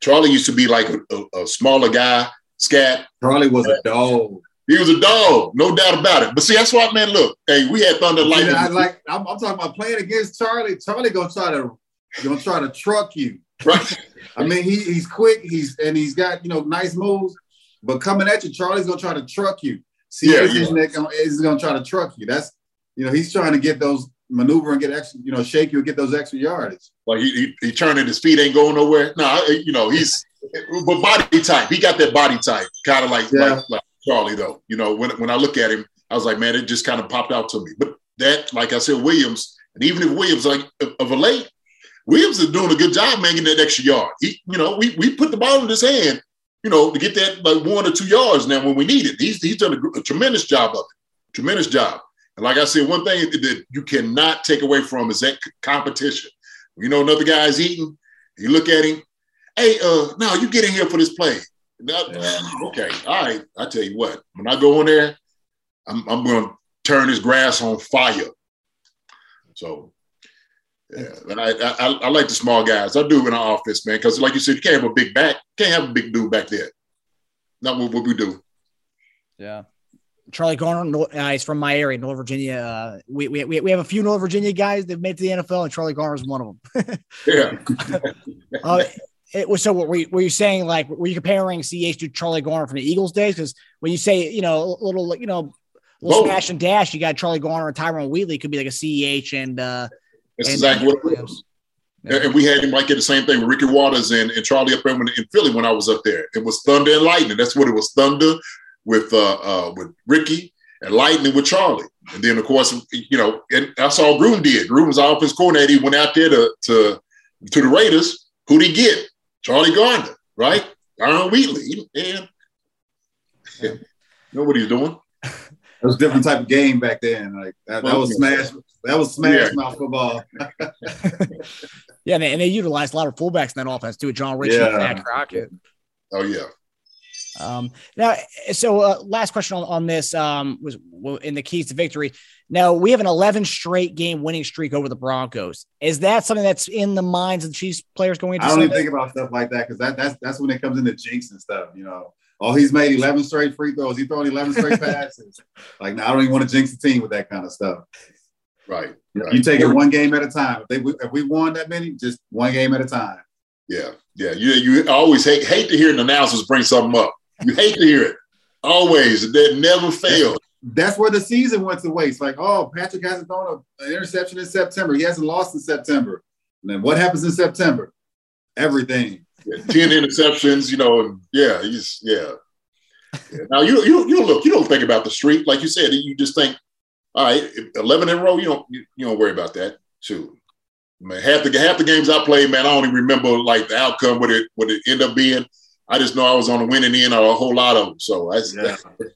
Charlie used to be like a, a smaller guy, scat. Charlie was a dog. He was a dog, no doubt about it. But see, that's why, man. Look, hey, we had Thunder Lightning. Yeah, I like. I'm, I'm, talking about playing against Charlie. Charlie gonna try to, gonna try to truck you. Right. I mean, he, he's quick. He's and he's got you know nice moves. But coming at you, Charlie's gonna try to truck you. See, yeah. Gonna, gonna try to truck you. That's you know he's trying to get those maneuver and get extra, you know, shake you and get those extra yards. Like he, he, he turning his feet ain't going nowhere. No, you know he's but body type. He got that body type, kind of like, Yeah. like like Charlie though. You know, when when I look at him, I was like, man, it just kind of popped out to me. But that, like I said, Williams, and even if Williams like of a late, Williams is doing a good job making that extra yard. He, you know, we we put the ball in his hand, you know, to get that like one or two yards now when we need it. He's he's done a, a tremendous job of it. Tremendous job. And like I said, one thing that you cannot take away from is that competition. You know, another guy's eating. You look at him. Hey, uh, now you get in here for this play. Now- Okay, all right. I tell you what, when I go in there, I'm, I'm going to turn this grass on fire. So, yeah, and I, I I like the small guys. I do in our office, man, because like you said, you can't have a big back, can't have a big dude back there. Not what, what we do. Yeah. Charlie Garner, Nor- uh, he's from my area, Northern Virginia. Uh, we, we, we we have a few Northern Virginia guys that made it to the NFL, and Charlie Garner is one of them. Yeah, Uh, it was so. Were you, were you saying like were you comparing CH to Charlie Garner from the Eagles days? Because when you say you know a little you know little smash and dash, you got Charlie Garner and Tyrone Wheatley could be like a CH and uh, that's and exactly what it was. And and we had him like get the same thing with Ricky Watters and, and Charlie up there when, in Philly when I was up there. It was Thunder and Lightning. That's what it was. Thunder with uh, uh, with Ricky and Lightning with Charlie. And then of course, you know, and that's all Groom did. Groom was offense coordinator. He went out there to to to the Raiders. Who'd he get? Charlie Garner, right? Aaron Wheatley. And you know what he's doing. It was a different type of game back then. Like that, that was smash. That was smash Yeah. mouth football. Yeah, and they, and they utilized a lot of fullbacks in that offense too. Jon Ritchie and Yeah. Zach Crockett. Oh yeah. Um, now, so uh, last question on, on this um, was in the keys to victory. Now we have an 11 straight game winning streak over the Broncos. Is that something that's in the minds of the Chiefs players going into I don't even think about stuff like that because that, that's that's when it comes into jinx and stuff. You know, oh, he's made 11 straight free throws. He throwing 11 straight passes. Like, now I don't even want to jinx the team with that kind of stuff. Right. You, right. you take it one game at a time. If, they, if we won that many, just one game at a time. Yeah, yeah. You you always hate hate to hear an announcers bring something up. You hate to hear it. Always. That never fails. That's where the season went to waste. Like, oh, Patrick hasn't thrown an interception in September. He hasn't lost in September. And then what happens in September? Everything. Yeah, Ten interceptions, you know, and yeah, he's yeah. Yeah. Now you you you don't look, you don't think about the streak, like you said. You just think, all right, eleven in a row. You don't you, you don't worry about that. Shoot, man, half the half the games I played, man, I even remember like the outcome, what it what it ended up being. I just know I was on the winning end of a whole lot of them. So that's Yeah.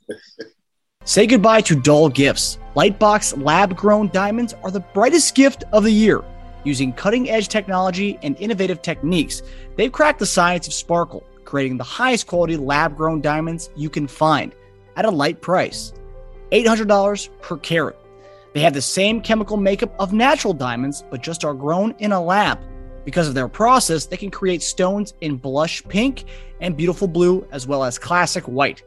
Say goodbye to dull gifts. Lightbox lab grown diamonds are the brightest gift of the year. Using cutting edge technology and innovative techniques, they've cracked the science of sparkle, creating the highest quality lab grown diamonds you can find at a light price $800 per carat. They have the same chemical makeup of natural diamonds, but just are grown in a lab. Because of their process, they can create stones in blush pink and beautiful blue, as well as classic white.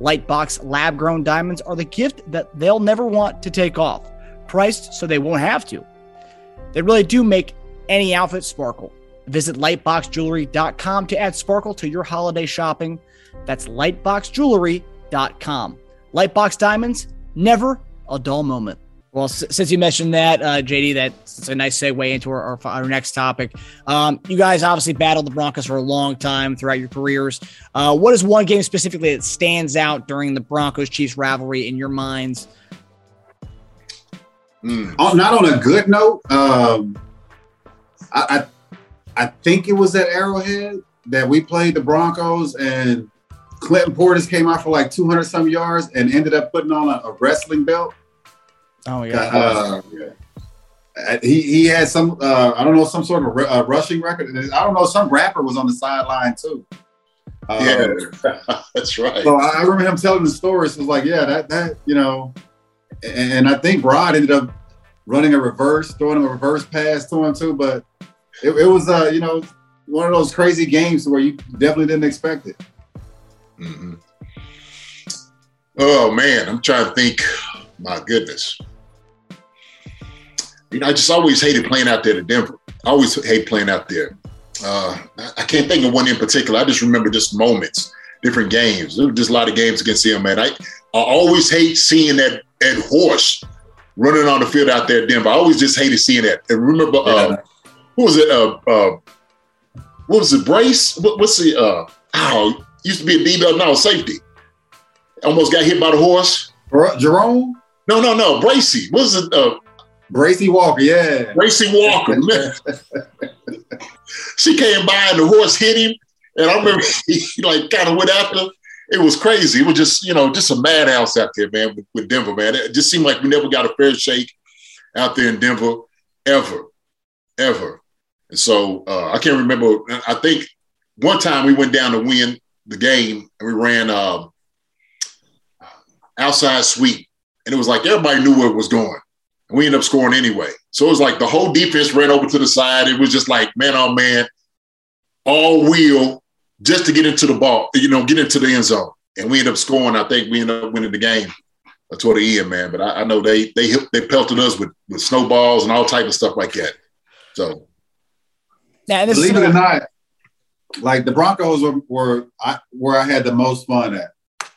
Lightbox lab grown diamonds are the gift that they'll never want to take off, priced so they won't have to. They really do make any outfit sparkle. Visit lightboxjewelry.com to add sparkle to your holiday shopping. That's lightboxjewelry.com. Lightbox diamonds, never a dull moment. Well, since you mentioned that, uh, JD, that's a nice segue into our, our, our next topic. Um, you guys obviously battled the Broncos for a long time throughout your careers. Uh, what is one game specifically that stands out during the Broncos Chiefs rivalry in your minds? Mm. Not on a good note, um, I, I I think it was at Arrowhead that we played the Broncos and Clinton Portis came out for like 200 some yards and ended up putting on a, a wrestling belt. Oh Uh, uh, he he had some uh, I don't know some sort of ru- uh, rushing record. I don't know some rapper was on the sideline too. Uh, Yeah, that's right. So I I remember him telling the story. So it was like, yeah, that that you know, and, and I think Rod ended up running a reverse, throwing a reverse pass to him too. But it, it was uh, you know, one of those crazy games where you definitely didn't expect it. Mhm. Oh man, I'm trying to think. My goodness. You know, I just always hated playing out there to Denver. I always hate playing out there. Uh, I can't think of one in particular. I just remember just moments, different games. There were just a lot of games against him, man. I, I always hate seeing that that horse running on the field out there at Denver. I always just hated seeing that. And remember, uh, who was it? Uh, uh, what was it, Brace? What, what's the uh oh used to be a D-bell, now safety. Almost got hit by the horse. Jerome, No, no, no. Bracy. What was it? Uh Bracy Walker, yeah. Bracy Walker. man. she came by and the horse hit him. And I remember he like kind of went after. It was crazy. It was just, you know, just a madhouse out there, man, with, with Denver, man. It just seemed like we never got a fair shake out there in Denver, ever, ever. And so uh, I can't remember. I think one time we went down to win the game and we ran um, outside sweep. And it was like everybody knew where it was going. And we ended up scoring anyway. So it was like the whole defense ran over to the side. It was just like man on man, all wheel just to get into the ball, you know, get into the end zone. And we ended up scoring. I think we ended up winning the game toward the end, man. But I, I know they they they pelted us with, with snowballs and all type of stuff like that. So Now, and this is Believe it or not, like the Broncos were, were I, where I had the most fun at.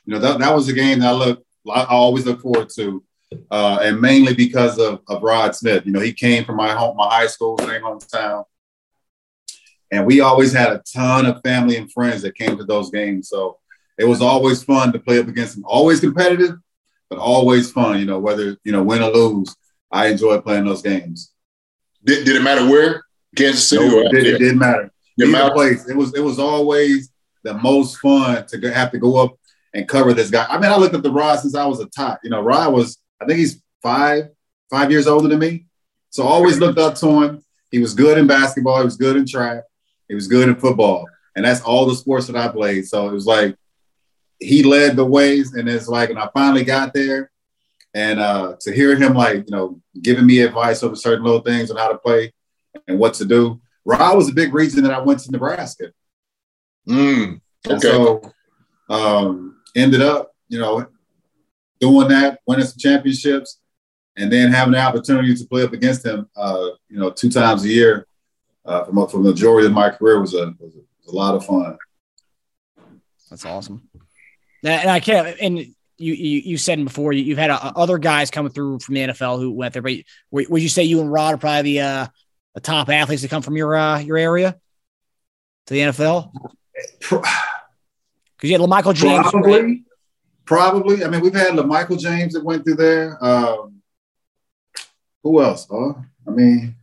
You know, that, that was a game that I look I always look forward to, uh, and mainly because of, of Rod Smith. You know, he came from my home, my high school, same hometown, and we always had a ton of family and friends that came to those games. So it was always fun to play up against them. Always competitive, but always fun. You know, whether you know win or lose, I enjoy playing those games. did, did it matter where? Kansas City No, or it, did, it didn't matter. Didn't Either matter? place. It was it was always the most fun to have to go up and cover this guy. I mean, I looked at the Rod since I was a tot. You know, Rod was I think he's five five years older than me, so I always looked up to him. He was good in basketball. He was good in track. He was good in football, and that's all the sports that I played. So it was like he led the ways, and it's like, and I finally got there. And uh, to hear him like you know giving me advice over certain little things on how to play and what to do. Rod was a big reason that I went to Nebraska. Mm, And so um, ended up, you know, doing that, winning some championships, and then having the opportunity to play up against him, uh, you know, two times a year uh, from, from the majority of my career was a, was a, was a lot of fun. That's awesome. And and I can't. And you you, you said before you, you've had uh, other guys coming through from the NFL who went there, but would would you say you and Rod are probably the uh, the top athletes that come from your uh, your area to the NFL? Because you had LaMichael James. right? Probably, probably. I mean, we've had LaMichael James that went through there. Um, who else? Huh? I mean,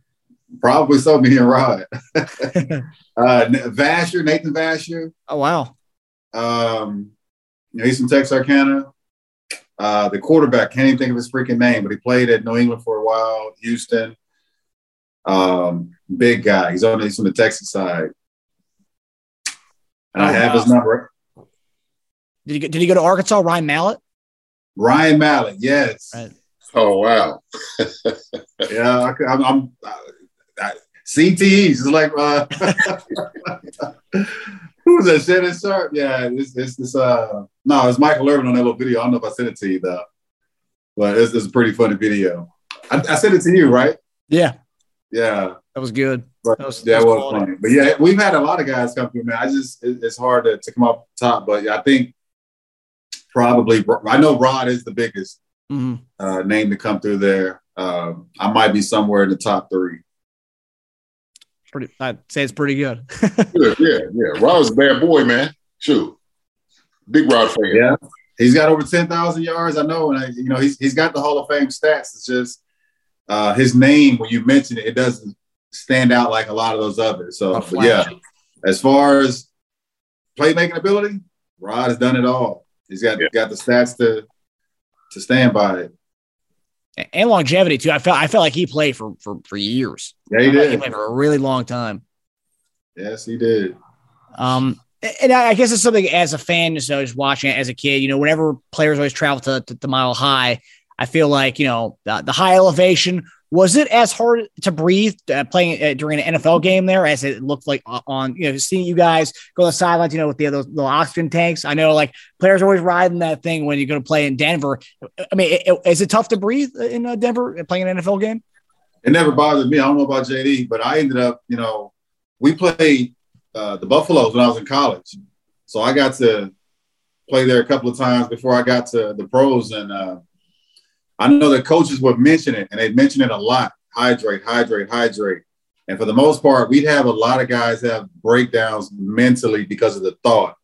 probably so. Me and Rod. uh, Vasher, Nathan Vasher. Oh wow. Um, you know, he's from Texarkana. Uh, the quarterback, can't even think of his freaking name, but he played at New England for a while, Houston. Um, big guy. He's on he's from the Texas side. And I Oh, have wow. his number. Did he go, did he go to Arkansas? Ryan Mallett. Ryan Mallett, yes. Right. Oh wow. Yeah, I, I'm, I'm I, I, CTEs. It's like uh, who's that? Shannon Sharpe. Yeah, it's it's this. Uh, no, it's Michael Irvin on that little video. I don't know if I sent it to you though, but it's, it's a pretty funny video. I, I sent it to you, right? Yeah, Yeah, that was good. but That was- yeah, that was was funny. But yeah, we've had a lot of guys come through, man. I just it, it's hard to, to come off the top, but I think probably I know Rod is the biggest hmm uh, name to come through there. Um, I might be somewhere in the top three. Pretty. I'd say it's pretty good. Yeah, yeah, yeah. Rod's a bad boy, man. Shoot. Big Rod fan. Yeah, he's got over ten thousand yards. I know, and I, you know he's he's got the Hall of Fame stats. It's just uh, his name when you mention it, it doesn't stand out like a lot of those others. So, yeah, as far as playmaking ability, Rod has done it all. He's got Yeah. got the stats to to stand by it. and longevity too. I felt I felt like he played for for for years. Yeah, he I felt like He played for a really long time. Yes, he did. Um, and I I guess it's something as a fan, just I was watching it as a kid. You know, whenever players always travel to, to, to Mile High, I feel like you know the, the high elevation. Was it as hard to breathe uh, playing uh, during an NFL game there as it looked like on you know seeing you guys go to the sidelines? You know, with the those little oxygen tanks. I know like players are always riding that thing when you're going to play in Denver. I mean, i- i- is it tough to breathe in uh, Denver uh, playing an NFL game? it never bothered me. I don't know about JD, but I ended up, you know, we played uh, the Buffaloes when I was in college, so I got to play there a couple of times before I got to the pros, and uh, I know the coaches would mention it, and they mention it a lot: hydrate, hydrate, hydrate. And for the most part, we'd have a lot of guys have breakdowns mentally because of the thought,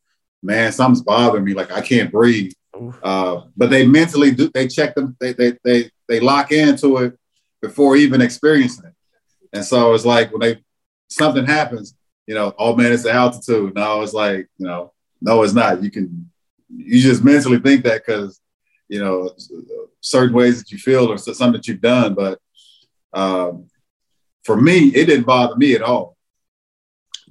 man, something's bothering me. Like I can't breathe. Uh, but they mentally do, they check them, they, they, they, they lock into it before even experiencing it. And so it's like when they, something happens, you know, oh man, it's the altitude. No, it's like, you know, no, it's not. You can, you just mentally think that because, you know, certain ways that you feel or something that you've done. But um, for me, it didn't bother me at all.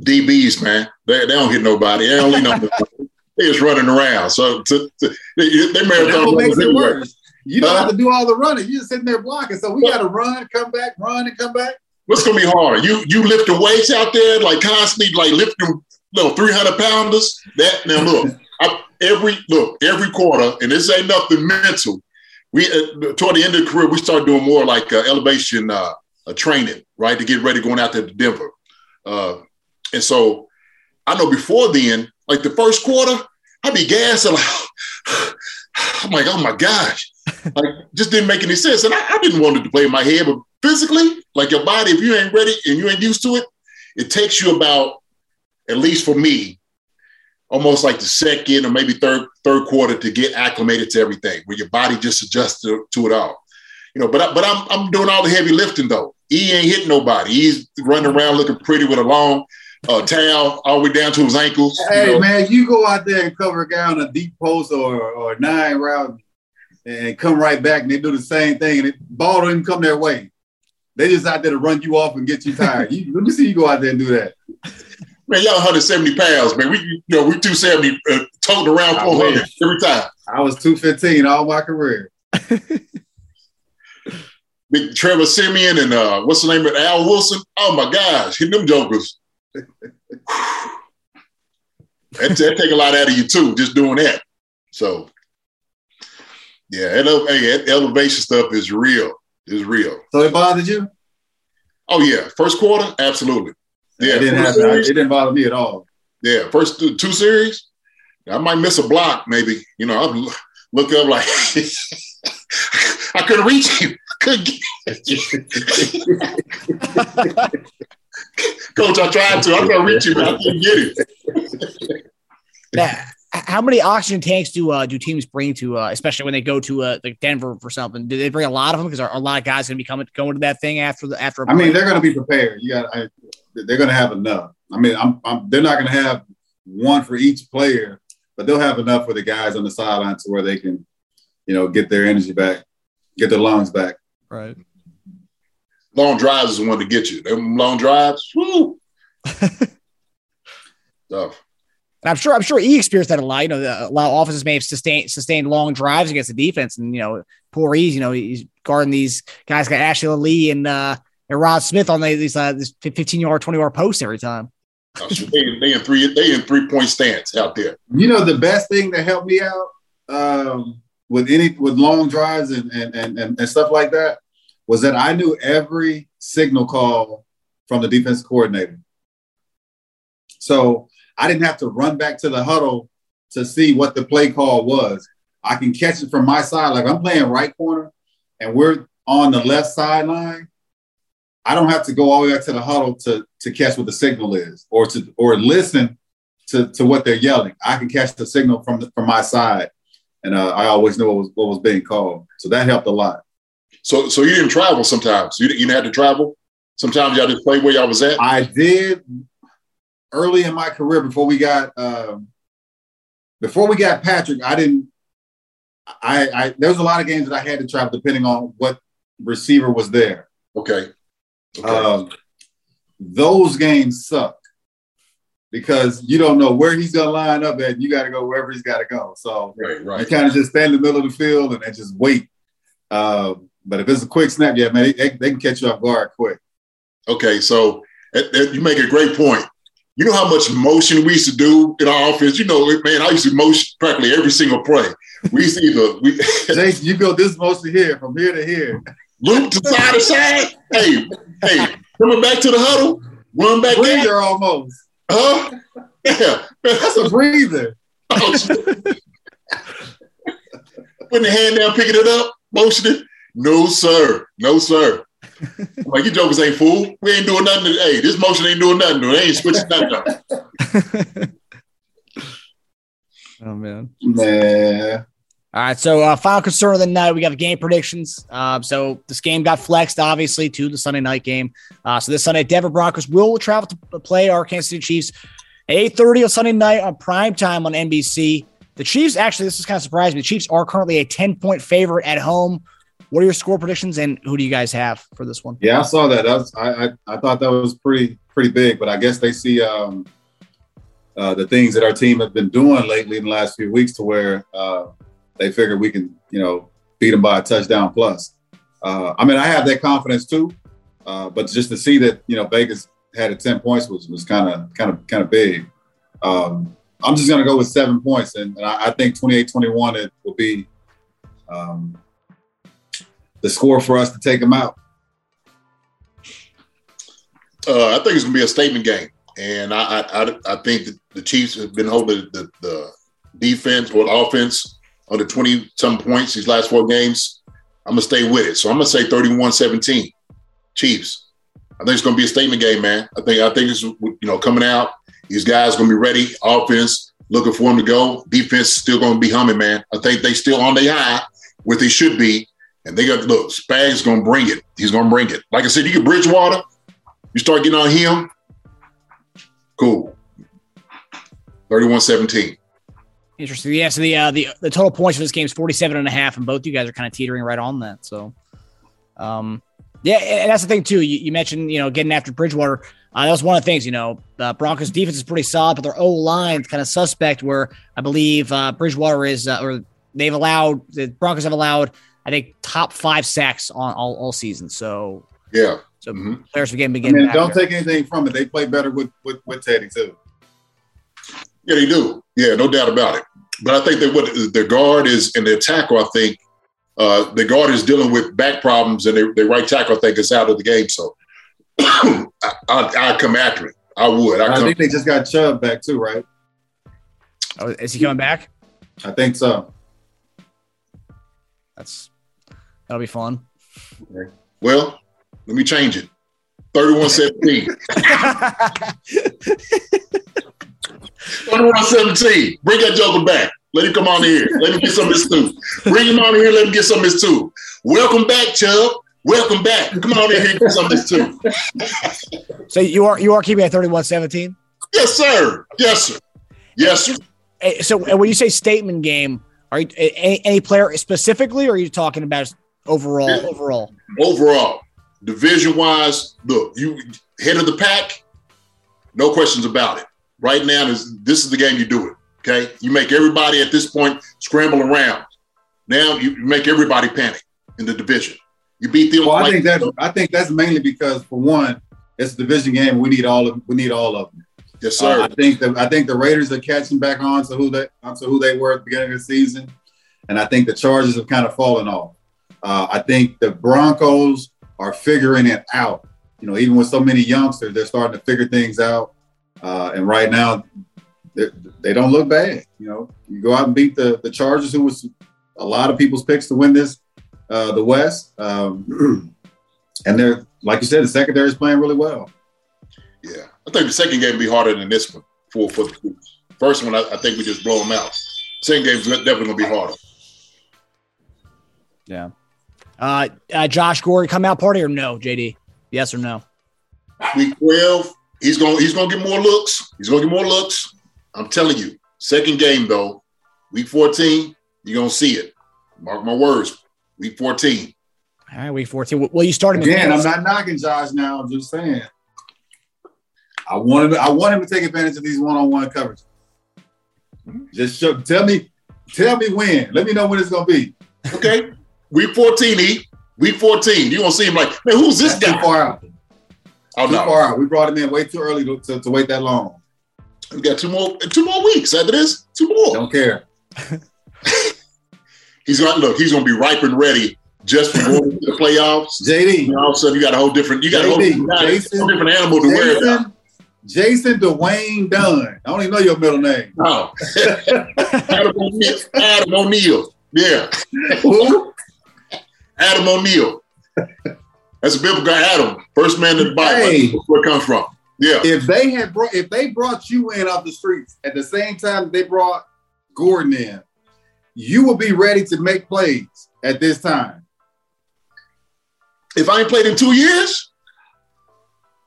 DBs, man, they, they don't hit nobody. They only know they just running around. So to, to, they, they marathon makes it worse. You don't have to do all the running. You're just sitting there blocking. So we got to run, come back, run, and come back. What's gonna be hard? You you lifting weights out there like constantly, like lifting you know, 300 pounders. That now look, I, every look every quarter, and this ain't nothing mental. We uh, toward the end of the career, we started doing more like uh, elevation uh, training, right, to get ready going out there to Denver. Uh, and so I know before then, like the first quarter, I'd be gassed. Like, I'm like, oh my gosh. like just didn't make any sense. And I, I, didn't want it to play in my head, but physically, like your body, if you ain't ready and you ain't used to it, it takes you about, at least for me, almost like the second or maybe third third quarter to get acclimated to everything, where your body just adjusts to, to it all. You know, but I, but I'm I'm doing all the heavy lifting though. He ain't hitting nobody. He's running around looking pretty with a long uh, towel all the way down to his ankles. Hey you know. man, you go out there and cover a guy on a deep post or or nine route and come right back and they do the same thing and it, ball don't even come their way. They just out there to run you off and get you tired. you, let me see you go out there and do that. Man, y'all 170 pounds, man. We you know we 270 uh, toting around 400 every time. I was 215 all my career. Big Trevor Siemian and uh, what's the name of Al Wilson? Oh my gosh, hitting them jokers. that, that take a lot out of you too, just doing that. So yeah, ele- hey, elevation stuff is real. Is real. So it bothered you? Oh yeah, first quarter, absolutely. Yeah, it didn't, have, series, it didn't bother me at all. Yeah, first two, two series, I might miss a block, maybe. You know, I'll look up like I couldn't reach him. Couldn't Coach, I tried to. I'm gonna reach you, but I couldn't get it. Now, how many oxygen tanks do uh, do teams bring to, uh, especially when they go to uh, like Denver for something? Do they bring a lot of them? Because are, are, a lot of guys going to be coming going to that thing after the after? I mean, they're going to be prepared. You got, I, they're going to have enough. I mean, I'm, I'm, they're not going to have one for each player, but they'll have enough for the guys on the sideline to where they can, you know, get their energy back, get their lungs back. Right. Long drives is one to get you. Them long drives, woo. Tough. And I'm sure I'm sure he experienced that a lot. You know, a lot of offenses may have sustained sustained long drives against the defense, and you know, poor E's. You know, he's guarding these guys got Ashley Lelie and uh, and Rod Smith on these uh, this 15 yard, 20 yard posts every time. Oh, they, they in three they in three point stance out there. You know, the best thing that helped me out um, with any with long drives and and, and and stuff like that was that I knew every signal call from the defense coordinator. So I didn't have to run back to the huddle to see what the play call was. I can catch it from my side. Like I'm playing right corner and we're on the left sideline. I don't have to go all the way back to the huddle to, to catch what the signal is or to or listen to, to what they're yelling. I can catch the signal from the, from my side. And uh, I always knew what was, what was being called. So that helped a lot. So so you didn't travel sometimes. You, you didn't have to travel. Sometimes y'all just play where y'all was at. I did early in my career before we got um, before we got Patrick, I didn't. I, I there was a lot of games that I had to travel depending on what receiver was there. Okay. okay. Um, those games suck because you don't know where he's going to line up at. You got to go wherever he's got to go. So right, right. you kind of just stand in the middle of the field and, and just wait. Uh, but if it's a quick snap, yeah, man, they, they, can catch you off guard quick. Okay, so it, it, you make a great point you know how much motion we used to do in our offense. You know, man, I used to motion practically every single play. We used to either we Jason, you go this motion here from here to here. Loop to side to side. Hey, hey, coming back to the huddle, run back breather there. almost. Huh? Yeah. man, That's a breather. Oh, Putting the hand down, picking it up, motioning. No, sir. No, sir. I'm like, you jokers ain't fool. We ain't doing nothing. To, hey, this motion ain't doing nothing. To. They ain't switching nothing. Up. Oh man. Man, All right, so uh, final concern of the night, we got the game predictions. Uh, so this game got flexed, obviously, to the Sunday night game. Uh, so this Sunday, Denver Broncos will travel to play our Kansas City Chiefs at 8.30 on Sunday night on prime time on NBC. The Chiefs, actually, this is kind of surprising. The Chiefs are currently a 10-point favorite at home. What are your score predictions, and who do you guys have for this one? yeah, I saw that. That's, I, I I thought that was pretty pretty big, but I guess they see um, uh, the things that our team have been doing lately in the last few weeks to where uh, they figure we can, you know, beat them by a touchdown plus. Uh, I mean, I have that confidence too, uh, but just to see that you know Vegas had it ten points was was kind of kind of kind of big. Um, I'm just gonna go with seven points, and, and I, I think 28-21 it will be um, the score for us to take them out. Uh, I think it's gonna be a statement game, and I I, I, think the Chiefs have been holding the, the defense or the offense under twenty some points these last four games. I'm gonna stay with it, so I'm gonna say 31-17, Chiefs. I think it's gonna be a statement game, man. I think I think it's you know coming out. These guys gonna be ready. Offense looking for them to go. Defense still gonna be humming, man. I think they still on their high, what they should be. And they got look, Spags gonna bring it. He's gonna bring it. Like I said, you get Bridgewater, you start getting on him, cool. 31-17. Interesting. Yeah, so the uh, the the total points for this game is 47 and a half, and both you guys are kind of teetering right on that. So um yeah, and that's the thing too. You, you mentioned, you know, getting after Bridgewater. Uh, that was one of the things, you know, the Broncos defense is pretty solid, but their O line kind of suspect where I believe uh, Bridgewater is, uh, or they've allowed, the Broncos have allowed, I think, top five sacks on all, all season. So, Yeah. so Mhm. players are getting I beginning. mean, don't take anything from it. They play better with with, with Teddy too. Yeah, they do. Yeah, no doubt about it. But I think that what the guard is and their tackle, I think uh, the guard is dealing with back problems, and their, their right tackle, I think, is out of the game. So I, I, I'd come after it. I would. I I come. think they just got Chubb back too, right? Oh, is he coming back? I think so. That's that'll be fun. Well, let me change it. 31-17. 31-17. Bring that joker back. Let him come on here. Let him get some of his. Bring him on here. Let him get some of his. Welcome back, Chubb. Welcome back. Come on in here and get some of this too. So you are you are keeping at 31-17? Yes, sir. Yes, sir. Yes, sir. So when you say statement game, are you any, any player specifically, or are you talking about overall? Yeah. Overall, Overall, division wise, look, you head of the pack, no questions about it. Right now, this, this is the game you do it. Okay. You make everybody at this point scramble around. Now you make everybody panic in the division. You beat them. Well, I think that I think that's mainly because for one, it's a division game. We need all of we need all of them. yes, Uh, sir. I think the I think the Raiders are catching back on to who they onto who they were at the beginning of the season, and I think the Chargers have kind of fallen off. Uh, I think the Broncos are figuring it out. You know, even with so many youngsters, they're starting to figure things out. Uh, and right now, they, they don't look bad. You know, you go out and beat the the Chargers, who was a lot of people's picks to win this, uh, the West. Um, and they're like you said, the secondary is playing really well. Yeah. I think the second game will be harder than this one for, for the Chiefs. First one, I, I think we just blow them out. Second game's definitely going to be harder. yeah. Uh, uh, Josh Gordon come out party or no? JD, yes or no? Week 12, he's gonna he's gonna get more looks. He's going to get more looks. I'm telling you. Second game, though, week 14, you're going to see it. Mark my words. Week 14. All right, week 14. Well, you started Again, I'm not knocking Josh now. I'm just saying. I want him. I want him to take advantage of these one-on-one coverages. Just show, tell me, tell me when. Let me know when it's gonna be. Okay. Week 14, E. Week 14. You're going to see him like, man, who's this That's too guy? far out. Oh, Too no. far out. We brought him in way too early to, to, to wait that long. We got two more two more weeks after this. Two more. Don't care. He's going to look, he's going to be ripe and ready just for going to the playoffs. JD, And all of a sudden, you got a whole different, you got a whole, JD, you got a Jason, whole different animal to wear about. Jason, Jason Dwayne Dunn. I don't even know your middle name. Oh. Adam O'Neal. Adam O'Neal. Yeah. Who? Adam O'Neal. That's a biblical Adam, first man in the Bible. Hey. Where it comes from. Yeah. If they had brought, if they brought you in off the streets at the same time they brought Gordon in, you will be ready to make plays at this time. If I ain't played in two years,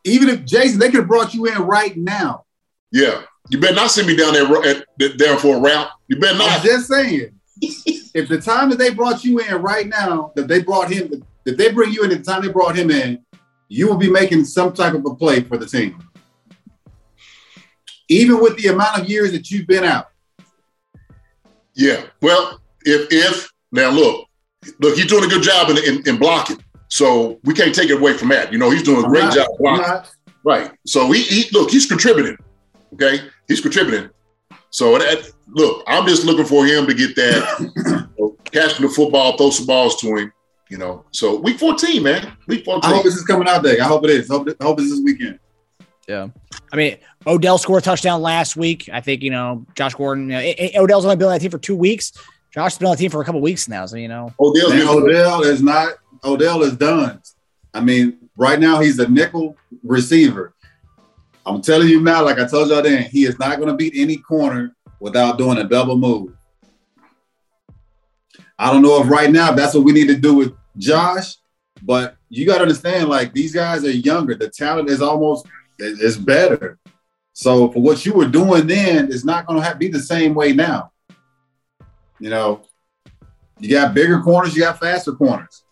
Even if Jason, they could have brought you in right now. yeah. You better not send me down there at, down for a route. You better not. I'm not. just saying. if the time that they brought you in right now, that they brought him, that they bring you in at the time they brought him in, you will be making some type of a play for the team. Even with the amount of years that you've been out. Yeah. Well, if if now look, look, he's doing a good job in, in, in blocking. So we can't take it away from that. You know, he's doing a I'm great not- job blocking. Right. So he, he look, he's contributing. Okay, he's contributing. So that look, I'm just looking for him to get that, you know, catching the football, throw some balls to him. You know, so week 14, man, week 14. I hope this is coming out day. I hope it is. Hope, I hope it's this weekend. Yeah. I mean, Odell scored a touchdown last week. I think, you know, Josh Gordon, you know, it- it- Odell's only been on that team for two weeks. Josh's been on the team for a couple weeks now. So, you know, Odell's And been- Odell is not. Odell is done. I mean, right now he's a nickel receiver. I'm telling you now, like I told y'all then, he is not going to beat any corner without doing a double move. I don't know if right now that's what we need to do with Josh, but you got to understand, like these guys are younger. The talent is almost is better. So for what you were doing then, it's not going to be the same way now. You know, you got bigger corners, you got faster corners.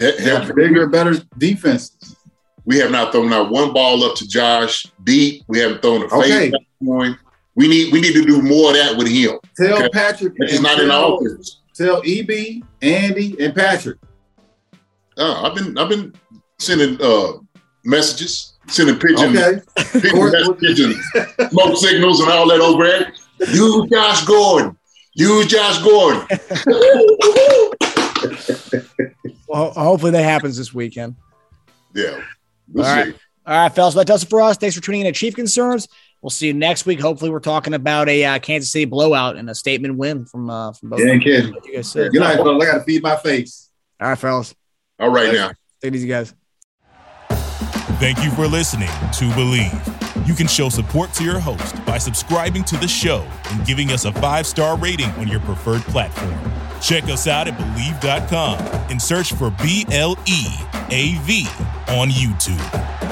have- bigger, better defenses. we have not thrown out one ball up to Josh deep. We haven't thrown a Okay. point. We need we need to do more of that with him. Tell Okay. Patrick, It's and not in the tell, tell EB, Andy, and Patrick. Uh, I've been I've been sending uh, messages, sending pigeon, Okay, pigeon Or- messages and smoke signals and all that over there. Use Josh Gordon. Use Josh Gordon. well, hopefully that happens this weekend. Yeah. We'll All see. right. All right, fellas, that does it for us. Thanks for tuning in to Chief Concerns. We'll see you next week. Hopefully, we're talking about a uh, Kansas City blowout and a statement win from uh, from both. you ain't. You guys said. Good night, fellas. I got to feed my face. All right, fellas. All right now. Take it easy, guys. Thank you for listening to Bleav. You can show support to your host by subscribing to the show and giving us a five star rating on your preferred platform. Check us out at Bleav.com and search for B L E A V on YouTube.